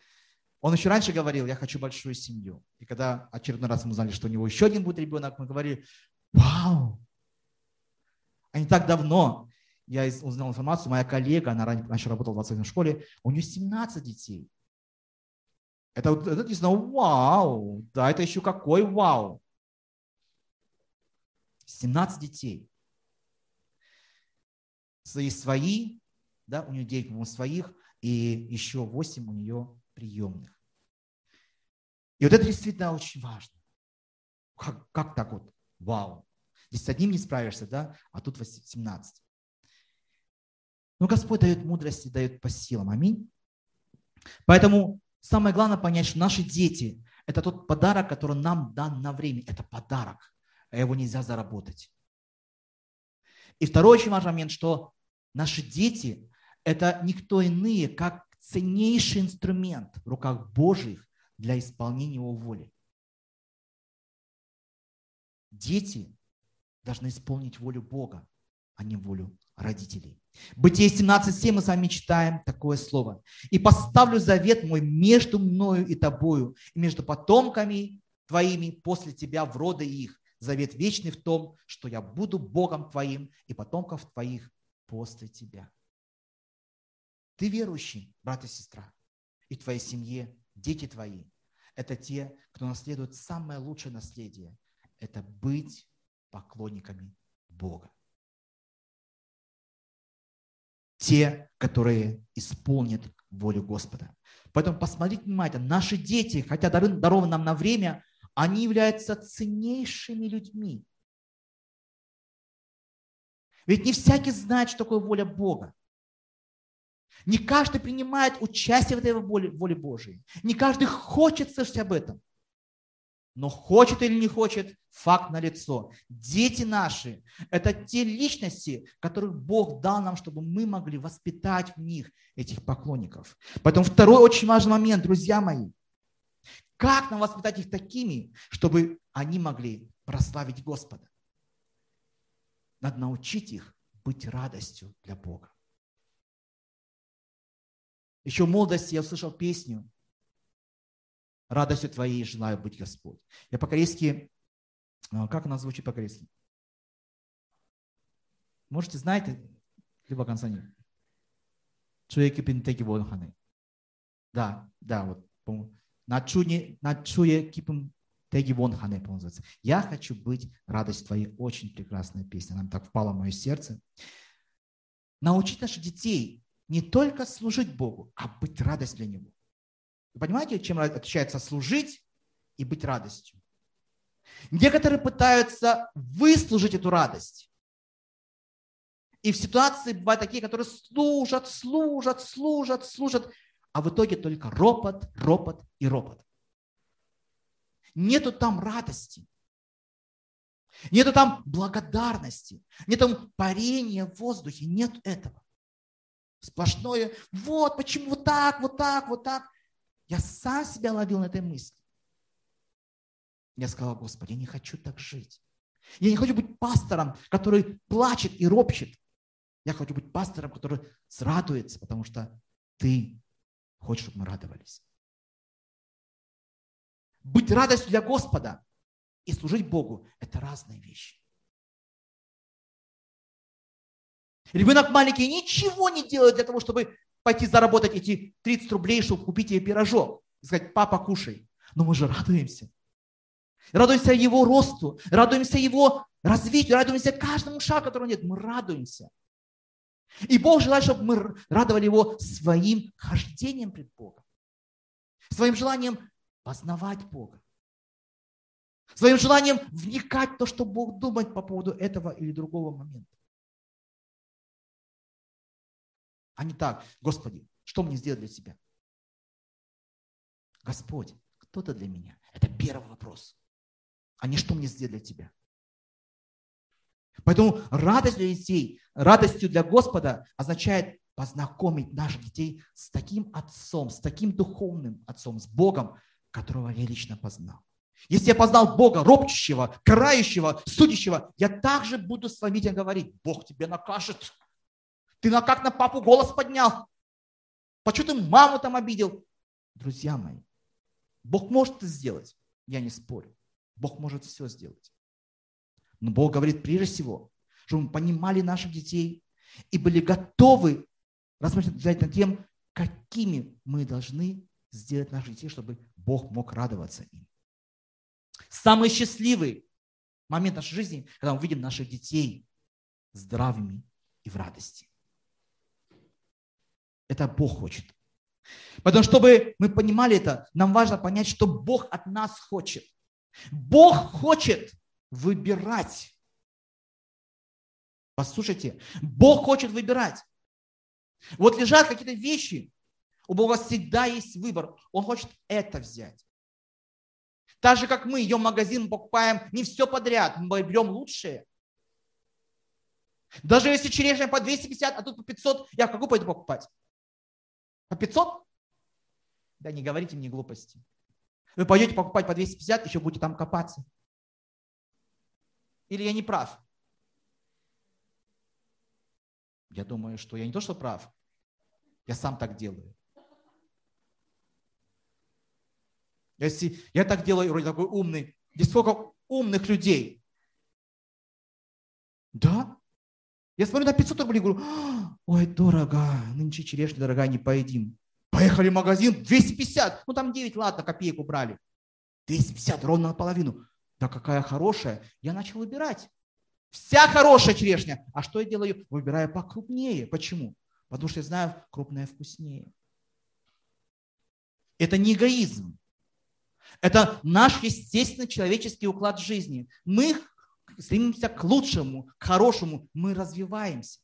он еще раньше говорил, я хочу большую семью. И когда очередной раз мы узнали, что у него еще один будет ребенок, мы говорили, вау! А не так давно я узнал информацию, моя коллега, она раньше работала в 20 школе, у нее 17 детей. Это, это действительно вау, да, это еще какой вау. 17 детей. Свои свои, да, у нее 9, по-моему, своих, и еще 8 у нее приемных. И вот это действительно очень важно. Как, как так вот? Вау. Здесь с одним не справишься, да? А тут 17. Но Господь дает мудрости, дает по силам. Аминь. Поэтому самое главное понять, что наши дети – это тот подарок, который нам дан на время. Это подарок, а его нельзя заработать. И второй очень важный момент, что наши дети – это никто иные, как ценнейший инструмент в руках Божьих для исполнения Его воли. Дети должны исполнить волю Бога, а не волю родителей. Бытие 17.7 мы с вами читаем такое слово. «И поставлю завет мой между мною и тобою, и между потомками твоими после тебя в роды их. Завет вечный в том, что я буду Богом твоим и потомков твоих после тебя». Ты верующий, брат и сестра, и в твоей семье дети твои. Это те, кто наследует самое лучшее наследие. Это быть поклонниками Бога. Те, которые исполнят волю Господа. Поэтому посмотрите внимательно, наши дети, хотя дарованы нам на время, они являются ценнейшими людьми. Ведь не всякий знает, что такое воля Бога. Не каждый принимает участие в этой воле, воле Божьей. Не каждый хочет слышать об этом. Но хочет или не хочет, факт налицо. Дети наши – это те личности, которых Бог дал нам, чтобы мы могли воспитать в них этих поклонников. Поэтому второй очень важный момент, друзья мои. Как нам воспитать их такими, чтобы они могли прославить Господа? Надо научить их быть радостью для Бога. Еще в молодости я услышал песню «Радостью твоей желаю быть Господь». Я по-корейски, а, как она звучит по-корейски? Можете, знаете, либо консанин. Чуеки пинтеки вонханы. Да, да, вот. На чуне, на чуе кипом теги вонханы, по называется. Я хочу быть радость твоей. Очень прекрасная песня. Она так впала в мое сердце. Научить наших детей не только служить Богу, а быть радость для Него. Вы понимаете, чем отличается служить и быть радостью? Некоторые пытаются выслужить эту радость. И в ситуации бывают такие, которые служат, служат, служат, служат, а в итоге только ропот, ропот и ропот. Нету там радости. Нету там благодарности. Нету там парения в воздухе. Нет этого. Сплошное, вот почему вот так, вот так, вот так. Я сам себя ловил на этой мысли. Я сказал, Господи, я не хочу так жить. Я не хочу быть пастором, который плачет и ропщет. Я хочу быть пастором, который радуется, потому что ты хочешь, чтобы мы радовались. Быть радостью для Господа и служить Богу – это разные вещи. Ребенок маленький ничего не делает для того, чтобы пойти заработать эти 30 рублей, чтобы купить ей пирожок. И сказать, папа, кушай. Но мы же радуемся. Радуемся его росту, радуемся его развитию, радуемся каждому шагу, которого нет. Мы радуемся. И Бог желает, чтобы мы радовали Его своим хождением пред Богом, своим желанием познавать Бога, своим желанием вникать в то, что Бог думает по поводу этого или другого момента. А не так, Господи, что мне сделать для Тебя? Господь, кто ты для меня? Это первый вопрос. А не что мне сделать для Тебя? Поэтому радость для детей, радостью для Господа означает познакомить наших детей с таким отцом, с таким духовным отцом, с Богом, которого я лично познал. Если я познал Бога, ропчущего, карающего, судящего, я также буду с вами говорить, Бог тебе накажет. Ты на как на папу голос поднял? Почему ты маму там обидел? Друзья мои, Бог может это сделать, я не спорю. Бог может все сделать. Но Бог говорит прежде всего, чтобы мы понимали наших детей и были готовы размышлять над тем, какими мы должны сделать наших детей, чтобы Бог мог радоваться им. Самый счастливый момент нашей жизни, когда мы видим наших детей здравыми и в радости. Это Бог хочет. Потому что, чтобы мы понимали это, нам важно понять, что Бог от нас хочет. Бог хочет, выбирать. Послушайте, Бог хочет выбирать. Вот лежат какие-то вещи, у Бога всегда есть выбор. Он хочет это взять. Так же, как мы идем в магазин, покупаем не все подряд, мы берем лучшее. Даже если черешня по 250, а тут по 500, я какую пойду покупать? По 500? Да не говорите мне глупости. Вы пойдете покупать по 250, еще будете там копаться. Или я не прав? Я думаю, что я не то, что прав. Я сам так делаю. Если я так делаю, вроде такой умный. Здесь сколько умных людей. Да? Я смотрю на 500 рублей, говорю, ой, дорого, нынче черешня дорогая, не поедим. Поехали в магазин, 250. Ну там 9, ладно, копеек убрали. 250, ровно наполовину. Да какая хорошая. Я начал выбирать. Вся хорошая черешня. А что я делаю? Выбираю покрупнее. Почему? Потому что я знаю, крупная вкуснее. Это не эгоизм. Это наш естественный человеческий уклад жизни. Мы стремимся к лучшему, к хорошему. Мы развиваемся.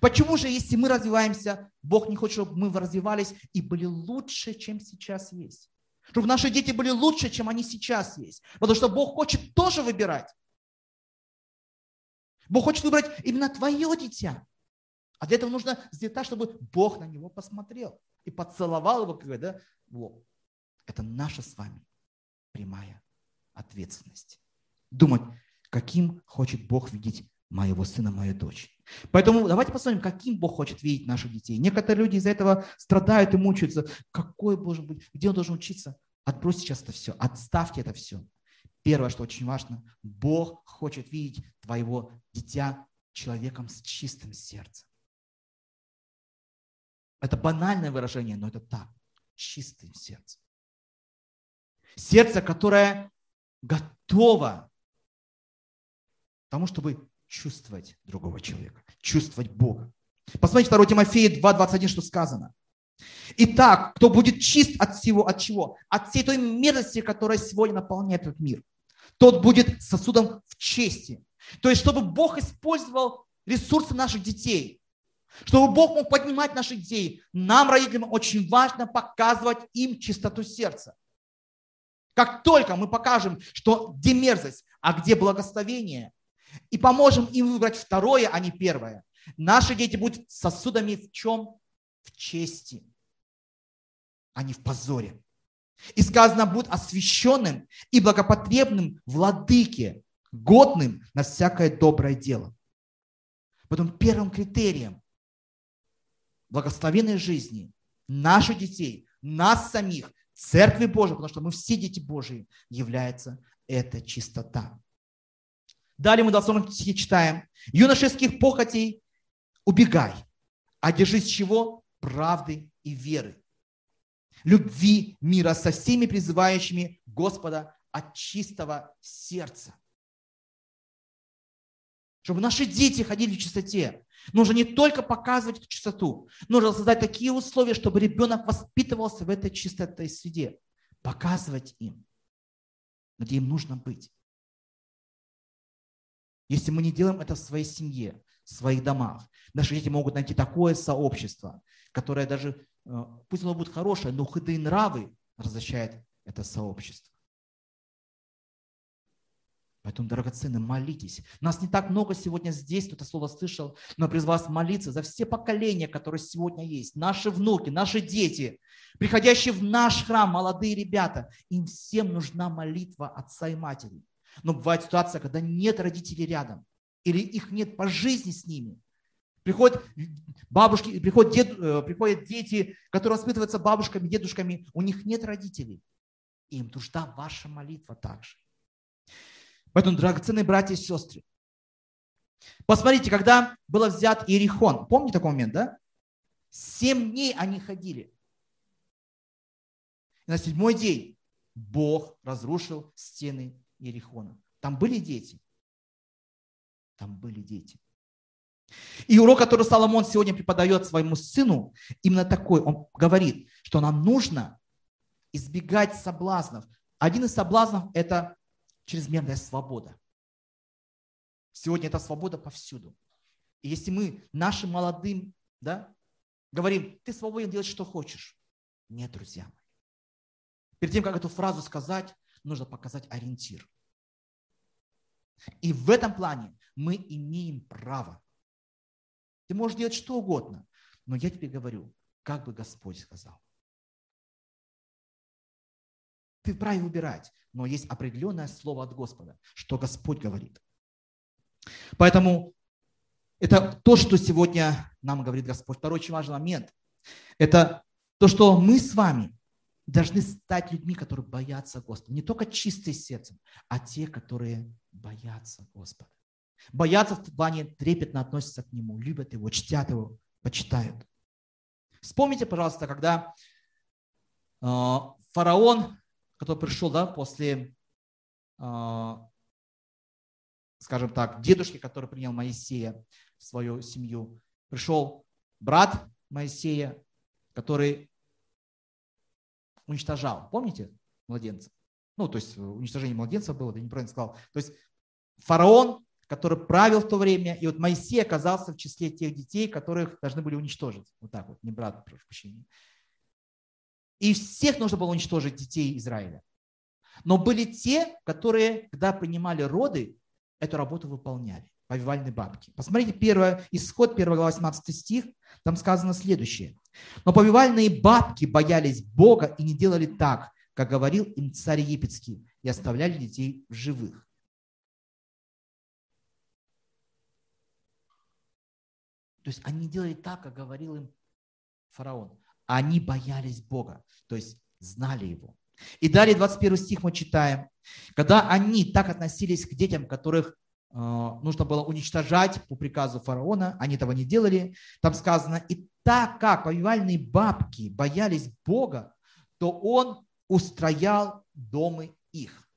Почему же, если мы развиваемся, Бог не хочет, чтобы мы развивались и были лучше, чем сейчас есть? Чтобы наши дети были лучше, чем они сейчас есть. Потому что Бог хочет тоже выбирать. Бог хочет выбрать именно твое дитя. А для этого нужно сделать так, чтобы Бог на него посмотрел и поцеловал его, как да, вот. Это наша с вами прямая ответственность. Думать, каким хочет Бог видеть моего сына, мою дочь. Поэтому давайте посмотрим, каким Бог хочет видеть наших детей. Некоторые люди из-за этого страдают и мучаются. Какой должен быть, где он должен учиться? Отбросьте сейчас это все, отставьте это все. Первое, что очень важно, Бог хочет видеть твоего дитя человеком с чистым сердцем. Это банальное выражение, но это так. Чистым сердцем. Сердце, которое готово тому, чтобы чувствовать другого человека, чувствовать Бога. Посмотрите 2 Тимофея 2.21, что сказано. Итак, кто будет чист от всего, от чего? От всей той мерзости, которая сегодня наполняет этот мир. Тот будет сосудом в чести. То есть, чтобы Бог использовал ресурсы наших детей, чтобы Бог мог поднимать наших детей, нам, родителям, очень важно показывать им чистоту сердца. Как только мы покажем, что где мерзость, а где благословение, и поможем им выбрать второе, а не первое, наши дети будут сосудами в чем? В чести, а не в позоре. И сказано, будут освященным и благопотребным владыке, годным на всякое доброе дело. Потом первым критерием благословенной жизни наших детей, нас самих, Церкви Божией, потому что мы все дети Божьи, является эта чистота. Далее мы в 20 стихе читаем. Юношеских похотей убегай. А держись чего? Правды и веры. Любви мира со всеми призывающими Господа от чистого сердца. Чтобы наши дети ходили в чистоте. Нужно не только показывать чистоту, нужно создать такие условия, чтобы ребенок воспитывался в этой чистотой среде. Показывать им, где им нужно быть. Если мы не делаем это в своей семье, в своих домах, наши дети могут найти такое сообщество, которое даже, э, пусть оно будет хорошее, но худые нравы разрешает это сообщество. Поэтому, драгоценные, молитесь. Нас не так много сегодня здесь, кто это слово слышал, но призвал вас молиться за все поколения, которые сегодня есть. Наши внуки, наши дети, приходящие в наш храм, молодые ребята. Им всем нужна молитва отца и матери. Но бывает ситуация, когда нет родителей рядом, или их нет по жизни с ними. Приходят бабушки, приходят, дед, э, приходят дети, которые воспитываются бабушками, дедушками, у них нет родителей. Им нужна ваша молитва также. Поэтому, драгоценные братья и сестры, посмотрите, когда был взят Иерихон, помните такой момент, да? Семь дней они ходили. И на седьмой день Бог разрушил стены Иерихона. Там были дети. Там были дети. И урок, который Соломон сегодня преподает своему сыну, именно такой. Он говорит, что нам нужно избегать соблазнов. Один из соблазнов – это чрезмерная свобода. Сегодня эта свобода повсюду. И если мы нашим молодым да, говорим, ты свободен делать, что хочешь. Нет, друзья мои. Перед тем, как эту фразу сказать, нужно показать ориентир. И в этом плане мы имеем право. Ты можешь делать что угодно, но я тебе говорю, как бы Господь сказал. Ты вправе выбирать, но есть определенное слово от Господа, что Господь говорит. Поэтому это то, что сегодня нам говорит Господь. Второй очень важный момент – это то, что мы с вами должны стать людьми, которые боятся Господа. Не только чистые сердцем, а те, которые боятся Господа. Боятся в плане трепетно относятся к Нему, любят Его, чтят Его, почитают. Вспомните, пожалуйста, когда э, фараон который пришел да, после, а, скажем так, дедушки, который принял Моисея в свою семью. Пришел брат Моисея, который уничтожал, помните, младенца? Ну, то есть уничтожение младенца было, я неправильно сказал. То есть фараон, который правил в то время, и вот Моисей оказался в числе тех детей, которых должны были уничтожить. Вот так вот, не брат, прошу прощения. И всех нужно было уничтожить детей Израиля. Но были те, которые, когда принимали роды, эту работу выполняли. Повивальные бабки. Посмотрите, первое, исход 1 глава 17 стих, там сказано следующее. Но повивальные бабки боялись Бога и не делали так, как говорил им царь египетский, и оставляли детей в живых. То есть они делали так, как говорил им фараон. Они боялись Бога, то есть знали Его. И далее 21 стих мы читаем. Когда они так относились к детям, которых э, нужно было уничтожать по приказу фараона, они этого не делали. Там сказано, и так как повивальные бабки боялись Бога, то он устроял дома их.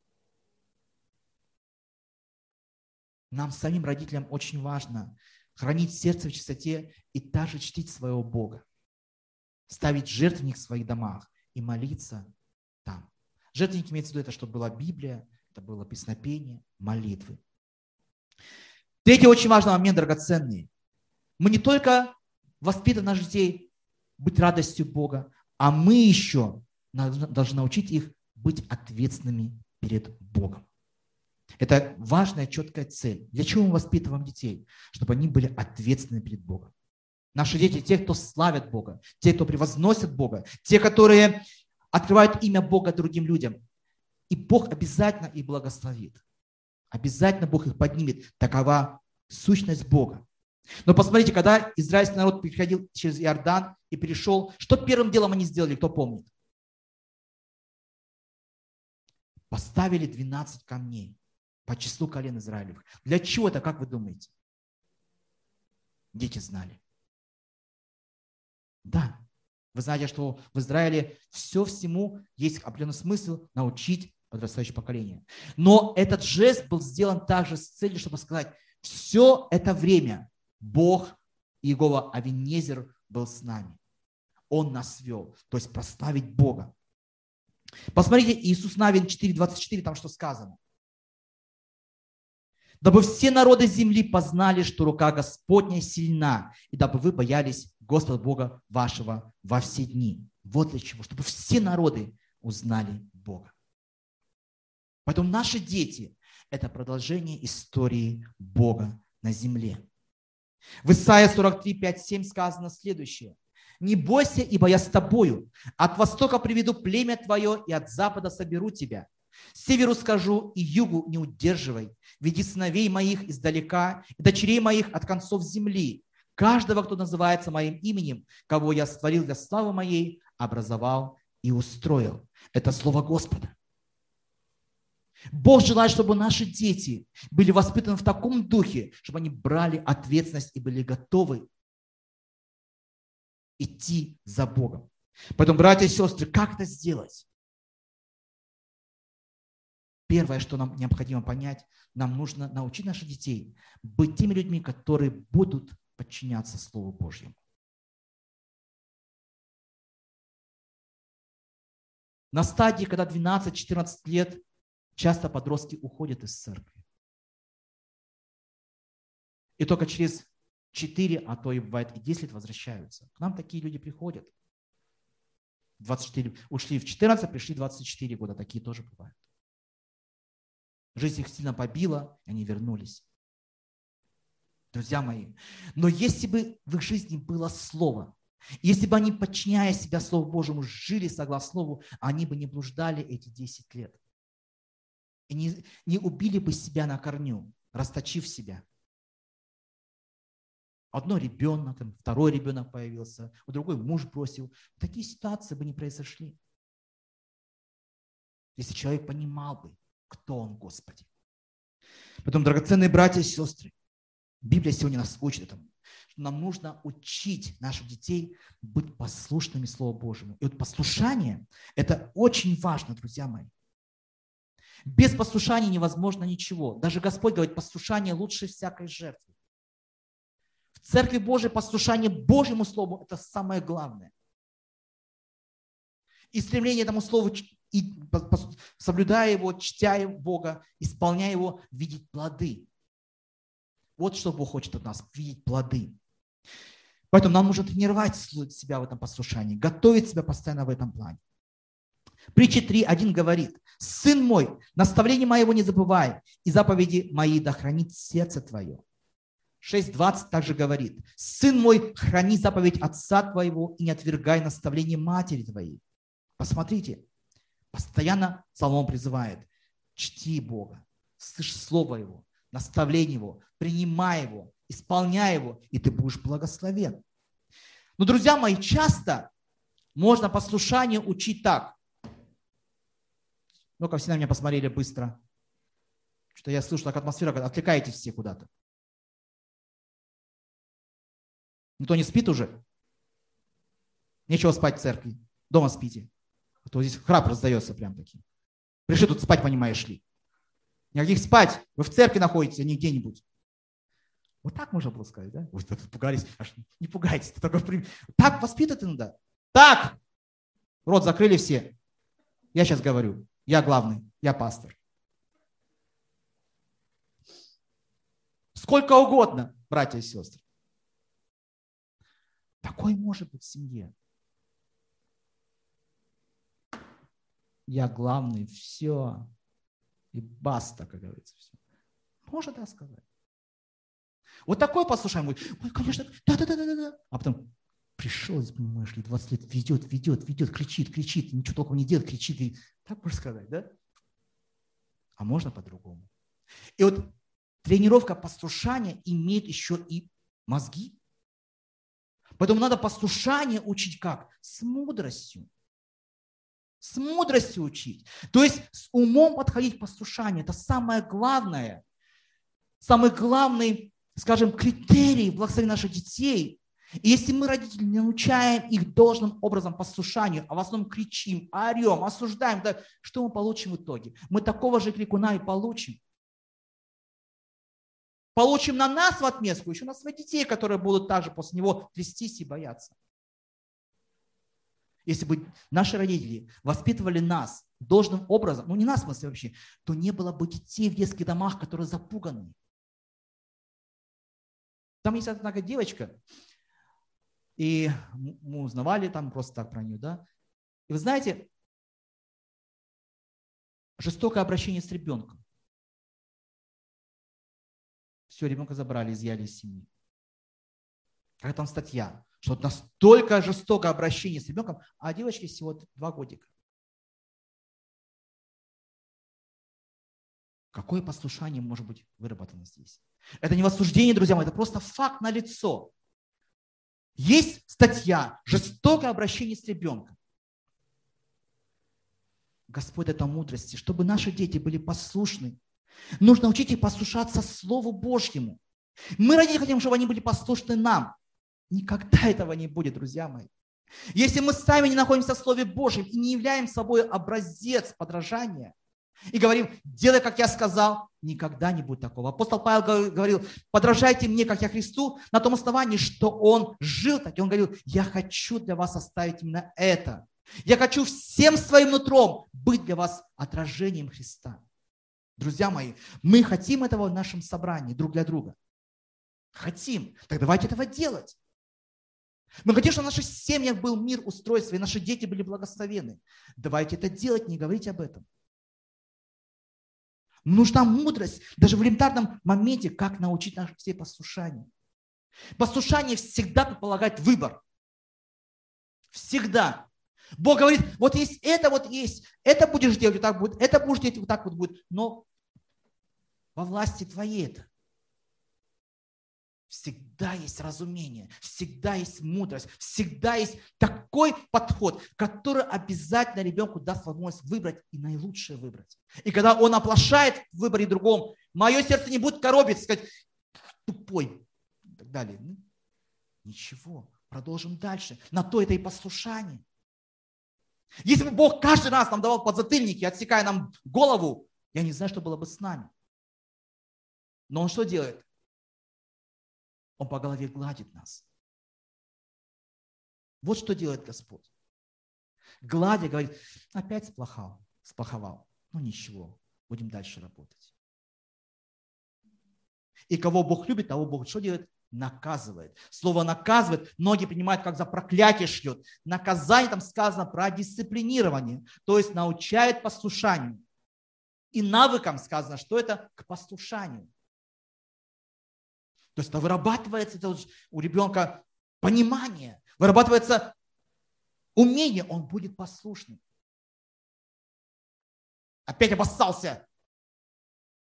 Нам, самим родителям, очень важно хранить сердце в чистоте и также чтить своего Бога ставить жертвенник в своих домах и молиться там. Жертвенник имеется в виду это, чтобы была Библия, это было песнопение, молитвы. Третий очень важный момент, драгоценный. Мы не только воспитываем наших детей быть радостью Бога, а мы еще должны научить их быть ответственными перед Богом. Это важная, четкая цель. Для чего мы воспитываем детей? Чтобы они были ответственны перед Богом. Наши дети, те, кто славят Бога, те, кто превозносят Бога, те, которые открывают имя Бога другим людям. И Бог обязательно их благословит. Обязательно Бог их поднимет. Такова сущность Бога. Но посмотрите, когда израильский народ переходил через Иордан и перешел, что первым делом они сделали, кто помнит? Поставили 12 камней по числу колен Израилевых. Для чего это, как вы думаете? дети знали. Да, вы знаете, что в Израиле все всему есть определенный смысл научить подрастающее поколение. Но этот жест был сделан также с целью, чтобы сказать, все это время Бог, Иегова Авинезер был с нами. Он нас вел, то есть прославить Бога. Посмотрите, Иисус Навин 4.24, там что сказано. Дабы все народы земли познали, что рука Господня сильна, и дабы вы боялись Господа Бога вашего во все дни. Вот для чего, чтобы все народы узнали Бога. Поэтому наши дети – это продолжение истории Бога на земле. В Исаия 43, 5, 7 сказано следующее. «Не бойся, ибо я с тобою. От востока приведу племя твое, и от запада соберу тебя. Северу скажу, и югу не удерживай. Веди сыновей моих издалека, и дочерей моих от концов земли. Каждого, кто называется моим именем, кого я створил для славы моей, образовал и устроил». Это слово Господа. Бог желает, чтобы наши дети были воспитаны в таком духе, чтобы они брали ответственность и были готовы идти за Богом. Поэтому, братья и сестры, как это сделать? Первое, что нам необходимо понять, нам нужно научить наших детей быть теми людьми, которые будут подчиняться Слову Божьему. На стадии, когда 12-14 лет, Часто подростки уходят из церкви. И только через 4, а то и бывает и 10 лет возвращаются. К нам такие люди приходят. 24, ушли в 14, пришли 24 года. Такие тоже бывают. Жизнь их сильно побила, и они вернулись. Друзья мои, но если бы в их жизни было Слово, если бы они, подчиняя себя Слову Божьему, жили согласно Слову, они бы не блуждали эти 10 лет и не, не убили бы себя на корню, расточив себя. Одно ребенок, там, второй ребенок появился, у другой муж бросил. Такие ситуации бы не произошли. Если человек понимал бы, кто он, Господи. Потом, драгоценные братья и сестры, Библия сегодня нас учит этому. Что нам нужно учить наших детей быть послушными Слову Божьему. И вот послушание – это очень важно, друзья мои. Без послушания невозможно ничего. Даже Господь говорит, послушание лучше всякой жертвы. Церкви Божией послушание Божьему Слову – это самое главное. И стремление этому Слову, и, соблюдая его, чтя Бога, исполняя его, видеть плоды. Вот что Бог хочет от нас – видеть плоды. Поэтому нам нужно тренировать себя в этом послушании, готовить себя постоянно в этом плане. Притча 3.1 говорит, «Сын мой, наставление моего не забывай, и заповеди мои да хранит сердце твое». 6.20 также говорит, «Сын мой, храни заповедь отца твоего и не отвергай наставление матери твоей». Посмотрите, постоянно Соломон призывает, чти Бога, слышь Слово Его, наставление Его, принимай Его, исполняй Его, и ты будешь благословен. Но, друзья мои, часто можно послушание учить так. Ну-ка, все на меня посмотрели быстро. Что я слышу, так атмосфера, отвлекаетесь все куда-то. Никто не спит уже? Нечего спать в церкви. Дома спите. А то здесь храп раздается прям таки. Пришли тут спать, понимаешь ли. Никаких спать. Вы в церкви находитесь, а не где-нибудь. Вот так можно было сказать, да? Вы тут пугались. Аж не пугайтесь. Такой... Так воспитывать надо. Так! Рот закрыли все. Я сейчас говорю. Я главный, я пастор. Сколько угодно, братья и сестры. Такой может быть в семье. Я главный, все. И баста, как говорится, все. Может так сказать. Вот такое послушаем. Ой, конечно, да-да-да-да-да. А потом, пришел, понимаешь ли, 20 лет ведет, ведет, ведет, кричит, кричит, ничего толком не делает, кричит. И... Так можно сказать, да? А можно по-другому. И вот тренировка послушания имеет еще и мозги. Поэтому надо послушание учить как? С мудростью. С мудростью учить. То есть с умом подходить к послушанию. Это самое главное. Самый главный скажем, критерии благословения наших детей, и если мы, родители, не научаем их должным образом послушанию, а в основном кричим, орем, осуждаем, да, что мы получим в итоге? Мы такого же крикуна и получим. Получим на нас в отместку еще на своих детей, которые будут также после него трястись и бояться. Если бы наши родители воспитывали нас должным образом, ну не нас в смысле вообще, то не было бы детей в детских домах, которые запуганы. Там есть одна девочка, и мы узнавали там просто так про нее, да. И вы знаете, жестокое обращение с ребенком. Все, ребенка забрали, изъяли из семьи. Какая там статья, что настолько жестокое обращение с ребенком, а девочке всего два годика. Какое послушание может быть выработано здесь? Это не восхождение, друзья мои, это просто факт на лицо. Есть статья «Жестокое обращение с ребенком». Господь, это мудрости, чтобы наши дети были послушны. Нужно учить их послушаться Слову Божьему. Мы, родители, хотим, чтобы они были послушны нам. Никогда этого не будет, друзья мои. Если мы сами не находимся в Слове Божьем и не являем собой образец подражания, и говорим, делай, как я сказал, никогда не будет такого. Апостол Павел говорил, подражайте мне, как я Христу, на том основании, что он жил так. И он говорил, я хочу для вас оставить именно это. Я хочу всем своим нутром быть для вас отражением Христа. Друзья мои, мы хотим этого в нашем собрании друг для друга. Хотим. Так давайте этого делать. Мы хотим, чтобы в наших семьях был мир, устройство, и наши дети были благословены. Давайте это делать, не говорите об этом. Нужна мудрость даже в элементарном моменте, как научить наших детей послушанию. Послушание всегда предполагает выбор. Всегда. Бог говорит, вот есть это, вот есть, это будешь делать, вот так будет, это будешь делать, вот так вот будет. Но во власти твоей это. Всегда есть разумение, всегда есть мудрость, всегда есть такой подход, который обязательно ребенку даст возможность выбрать и наилучшее выбрать. И когда он оплошает в выборе другом, мое сердце не будет коробиться, сказать, тупой и так далее. Ну, ничего, продолжим дальше. На то это и послушание. Если бы Бог каждый раз нам давал подзатыльники, отсекая нам голову, я не знаю, что было бы с нами. Но Он что делает? Он по голове гладит нас. Вот что делает Господь. Гладя говорит, опять сплохал, сплоховал. Ну ничего, будем дальше работать. И кого Бог любит, того Бог что делает? Наказывает. Слово наказывает, многие понимают, как за проклятие шлет. Наказание там сказано про дисциплинирование, то есть научает послушанию. И навыкам сказано, что это к послушанию. То есть это вырабатывается это у ребенка понимание, вырабатывается умение, он будет послушным. Опять обоссался.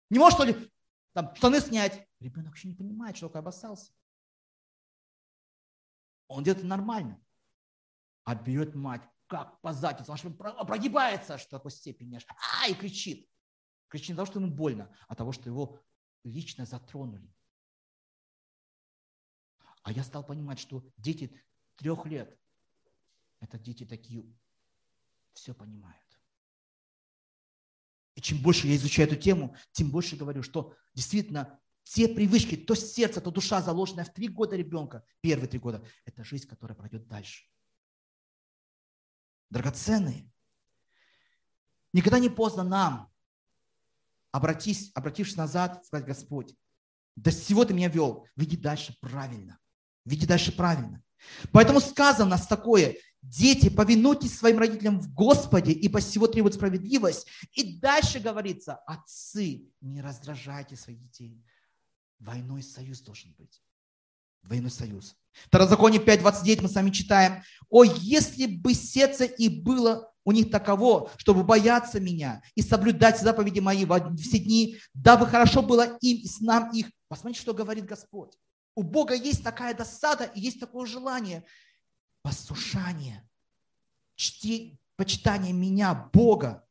Не можешь, что ли, там, штаны снять? Ребенок еще не понимает, что такое обоссался. Он делает нормально. А берет мать, как по заднице, он прогибается до такой степени, аж, а, и кричит. Кричит не того, что ему больно, а того, что его лично затронули. А я стал понимать, что дети трех лет, это дети такие, все понимают. И чем больше я изучаю эту тему, тем больше говорю, что действительно те привычки, то сердце, то душа, заложенная в три года ребенка, первые три года, это жизнь, которая пройдет дальше. Драгоценные. Никогда не поздно нам, обратись, обратившись назад, сказать, Господь, до всего ты меня вел, веди дальше правильно. Веди дальше правильно. Поэтому сказано нас такое, дети, повинуйтесь своим родителям в Господе, ибо всего требует справедливость. И дальше говорится, отцы, не раздражайте своих детей. Двойной союз должен быть. Двойной союз. Второзаконие 5.29 мы с вами читаем. «О, если бы сердце и было у них таково, чтобы бояться меня и соблюдать заповеди мои в все дни, дабы хорошо было им и с нам их». Посмотрите, что говорит Господь. У Бога есть такая досада и есть такое желание. Послушание, чти, почитание меня, Бога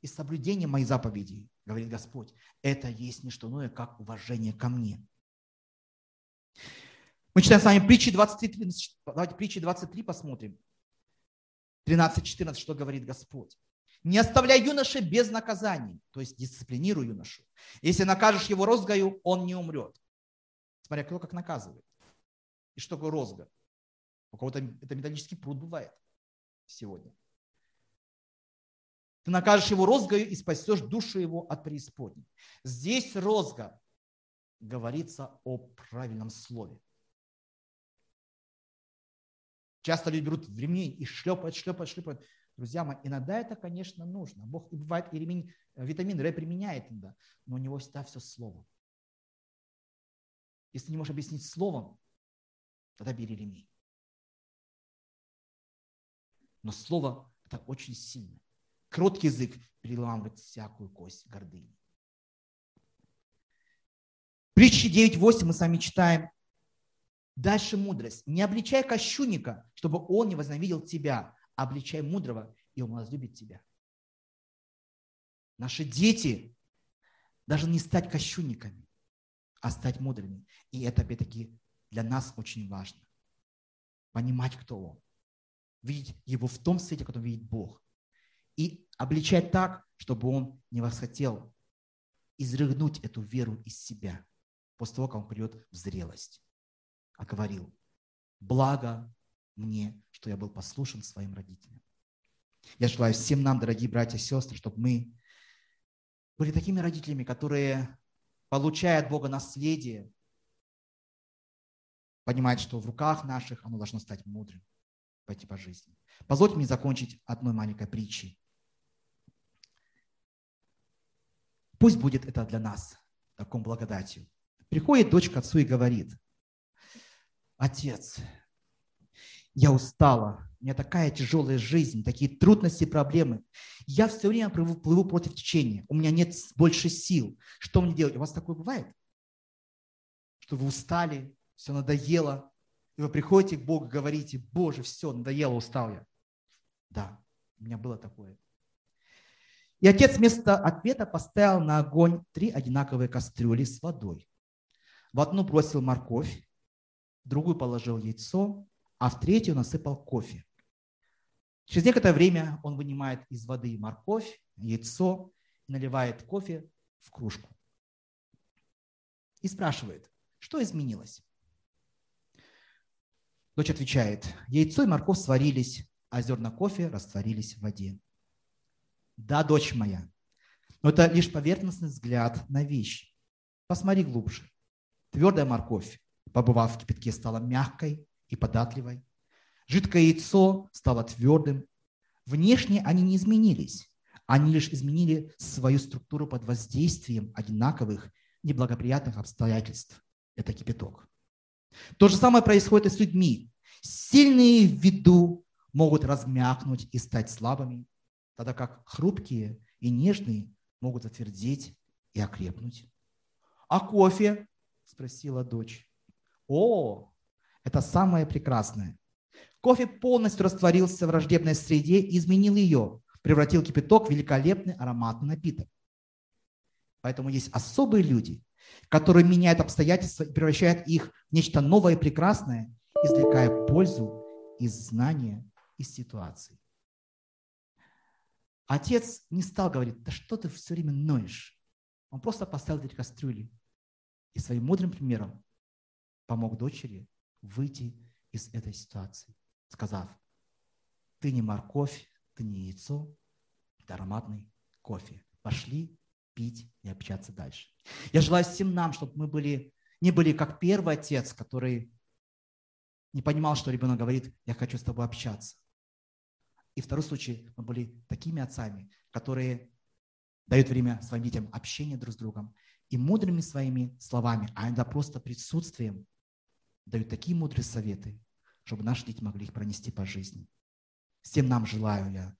и соблюдение моих заповедей, говорит Господь. Это есть не что иное, как уважение ко мне. Мы читаем с вами притчи 23, давайте притчи 23 посмотрим. 13-14, что говорит Господь. Не оставляй юноши без наказаний, то есть дисциплинируй юношу. Если накажешь его розгою, он не умрет. Смотря кто как наказывает. И что такое розга? У кого-то это металлический пруд бывает сегодня. Ты накажешь его розгою и спасешь душу его от преисподней. Здесь розга говорится о правильном слове. Часто люди берут ремень и шлепают, шлепают, шлепают. Друзья мои, иногда это, конечно, нужно. Бог и бывает и ремень, э, витамин Р применяет иногда, но у него всегда все словом. Если не можешь объяснить словом, тогда бери ремень. Но слово – это очень сильно. Кроткий язык переламывает всякую кость гордыни. Притчи 9.8 мы с вами читаем. Дальше мудрость. Не обличай кощунника, чтобы он не возненавидел тебя. Обличай мудрого, и он возлюбит тебя. Наши дети должны не стать кощунниками, а стать мудрыми. И это, опять-таки, для нас очень важно. Понимать, кто он. Видеть его в том свете, который видит Бог и обличать так, чтобы он не восхотел изрыгнуть эту веру из себя после того, как он придет в зрелость. А говорил, благо мне, что я был послушен своим родителям. Я желаю всем нам, дорогие братья и сестры, чтобы мы были такими родителями, которые, получая от Бога наследие, понимают, что в руках наших оно должно стать мудрым пойти по жизни. Позвольте мне закончить одной маленькой притчей. Пусть будет это для нас таком благодатью. Приходит дочь к отцу и говорит, отец, я устала, у меня такая тяжелая жизнь, такие трудности проблемы. Я все время плыву, плыву против течения, у меня нет больше сил. Что мне делать? У вас такое бывает? Что вы устали, все надоело, и вы приходите к Богу говорите, Боже, все, надоело, устал я. Да, у меня было такое. И отец вместо ответа поставил на огонь три одинаковые кастрюли с водой. В одну бросил морковь, в другую положил яйцо, а в третью насыпал кофе. Через некоторое время он вынимает из воды морковь, яйцо, наливает кофе в кружку. И спрашивает, что изменилось? Дочь отвечает, яйцо и морковь сварились, а зерна кофе растворились в воде. Да, дочь моя, но это лишь поверхностный взгляд на вещь. Посмотри глубже. Твердая морковь, побывав в кипятке, стала мягкой и податливой. Жидкое яйцо стало твердым. Внешне они не изменились. Они лишь изменили свою структуру под воздействием одинаковых неблагоприятных обстоятельств. Это кипяток. То же самое происходит и с людьми. Сильные в виду могут размякнуть и стать слабыми, тогда как хрупкие и нежные могут отвердеть и окрепнуть. А кофе? Спросила дочь. О, это самое прекрасное. Кофе полностью растворился в враждебной среде и изменил ее, превратил кипяток в великолепный ароматный напиток. Поэтому есть особые люди, которые меняют обстоятельства и превращают их в нечто новое и прекрасное, извлекая пользу из знания, из ситуации. Отец не стал говорить, да что ты все время ноешь. Он просто поставил эти кастрюли и своим мудрым примером помог дочери выйти из этой ситуации, сказав, ты не морковь, ты не яйцо, это ароматный кофе. Пошли пить и общаться дальше. Я желаю всем нам, чтобы мы были, не были как первый отец, который не понимал, что ребенок говорит, я хочу с тобой общаться. И второй случай, мы были такими отцами, которые дают время своим детям общения друг с другом и мудрыми своими словами, а иногда просто присутствием дают такие мудрые советы, чтобы наши дети могли их пронести по жизни. Всем нам желаю я,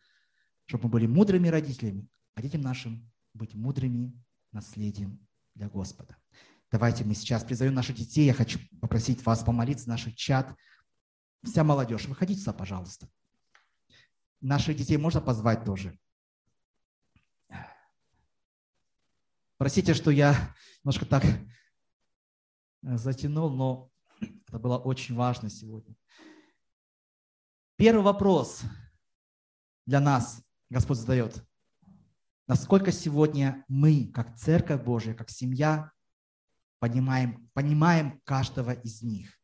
чтобы мы были мудрыми родителями, а детям нашим быть мудрыми наследием для Господа. Давайте мы сейчас призовем наших детей. Я хочу попросить вас помолиться, наш чат. Вся молодежь, выходите сюда, пожалуйста. Наших детей можно позвать тоже. Простите, что я немножко так затянул, но Это было очень важно сегодня. Первый вопрос для нас Господь задает. Насколько сегодня мы, как Церковь Божия, как семья, понимаем, понимаем каждого из них?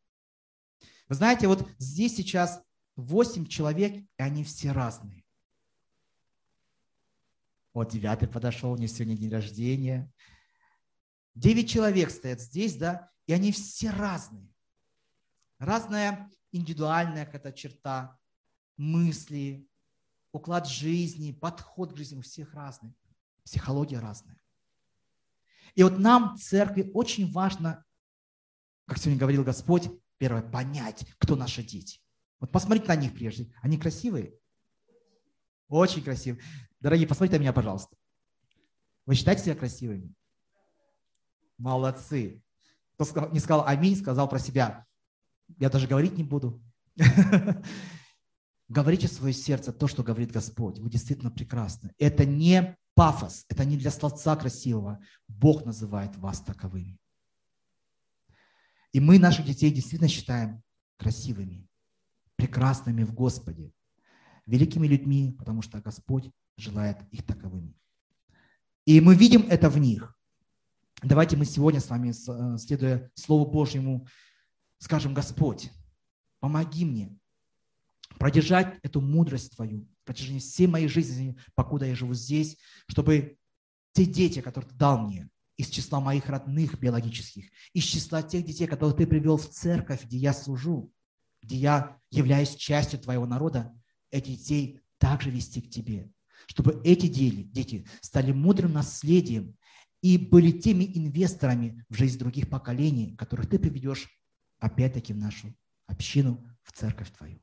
Вы знаете, вот здесь сейчас восемь человек, и они все разные. Вот девятый подошел, у него сегодня день рождения. Девять человек стоят здесь, да, и они все разные. Разная индивидуальная какая-то черта, мысли, уклад жизни, подход к жизни у всех разный. Психология разная. И вот нам, церкви, очень важно, как сегодня говорил Господь, первое, понять, кто наши дети. Вот посмотрите на них прежде. Они красивые? Очень красивые. Дорогие, посмотрите на меня, пожалуйста. Вы считаете себя красивыми? Молодцы. Кто не сказал аминь, сказал про себя. Я даже говорить не буду. <laughs> Говорите свое сердце то, что говорит Господь. Вы действительно прекрасны. Это не пафос, это не для словца красивого. Бог называет вас таковыми. И мы наших детей действительно считаем красивыми, прекрасными в Господе, великими людьми, потому что Господь желает их таковыми. И мы видим это в них. Давайте мы сегодня с вами, э, следуя Слову Божьему, скажем, Господь, помоги мне продержать эту мудрость Твою в протяжении всей моей жизни, покуда я живу здесь, чтобы те дети, которые Ты дал мне, из числа моих родных биологических, из числа тех детей, которых Ты привел в церковь, где я служу, где я являюсь частью Твоего народа, этих детей также вести к Тебе, чтобы эти дети стали мудрым наследием и были теми инвесторами в жизнь других поколений, которых Ты приведешь опять-таки в нашу общину, в церковь Твою.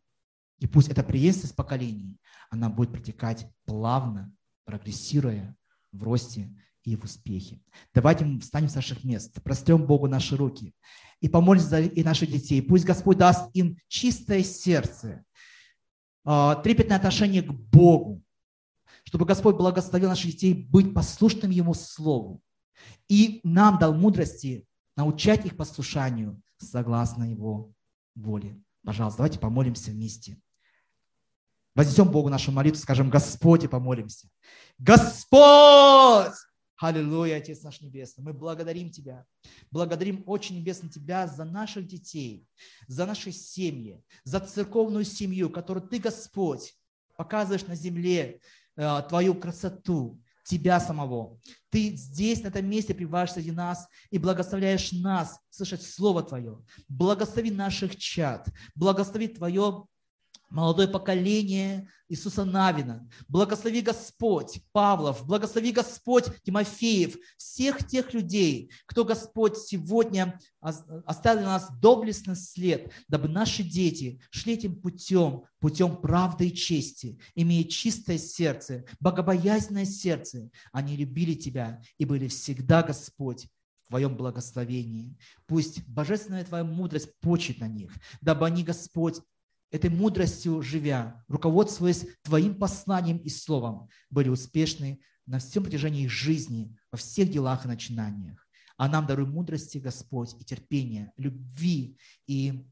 И пусть эта преемственность поколений, она будет протекать плавно, прогрессируя в росте и в успехе. Давайте мы встанем с наших мест, прострем Богу наши руки и помолимся за и наших детей. Пусть Господь даст им чистое сердце, а, трепетное отношение к Богу, чтобы Господь благословил наших детей быть послушным Ему Слову и нам дал мудрости научать их послушанию согласно Его воле. Пожалуйста, давайте помолимся вместе. Вознесем Богу нашу молитву, скажем, Господь, и помолимся. Господь! Аллилуйя, Отец наш Небесный. Мы благодарим Тебя. Благодарим очень небесно Тебя за наших детей, за наши семьи, за церковную семью, которую Ты, Господь, показываешь на земле э, Твою красоту, Тебя самого. Ты здесь, на этом месте, пребываешь среди нас и благословляешь нас слышать Слово Твое. Благослови наших чад, благослови Твое молодое поколение Иисуса Навина. Благослови Господь Павлов, благослови Господь Тимофеев, всех тех людей, кто Господь сегодня оставил на нас доблестный след, дабы наши дети шли этим путем, путем правды и чести, имея чистое сердце, богобоязненное сердце. Они любили Тебя и были всегда, Господь, в Твоем благословении. Пусть божественная Твоя мудрость почит на них, дабы они, Господь, этой мудростью живя, руководствуясь Твоим посланием и словом, были успешны на всем протяжении их жизни, во всех делах и начинаниях. А нам даруй мудрости, Господь, и терпения, любви и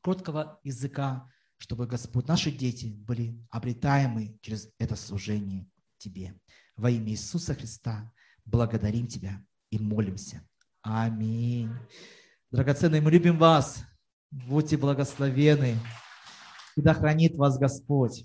кроткого языка, чтобы, Господь, наши дети были обретаемы через это служение Тебе. Во имя Иисуса Христа благодарим Тебя и молимся. Аминь. Драгоценные, мы любим вас. Будьте благословены. И да хранит вас Господь.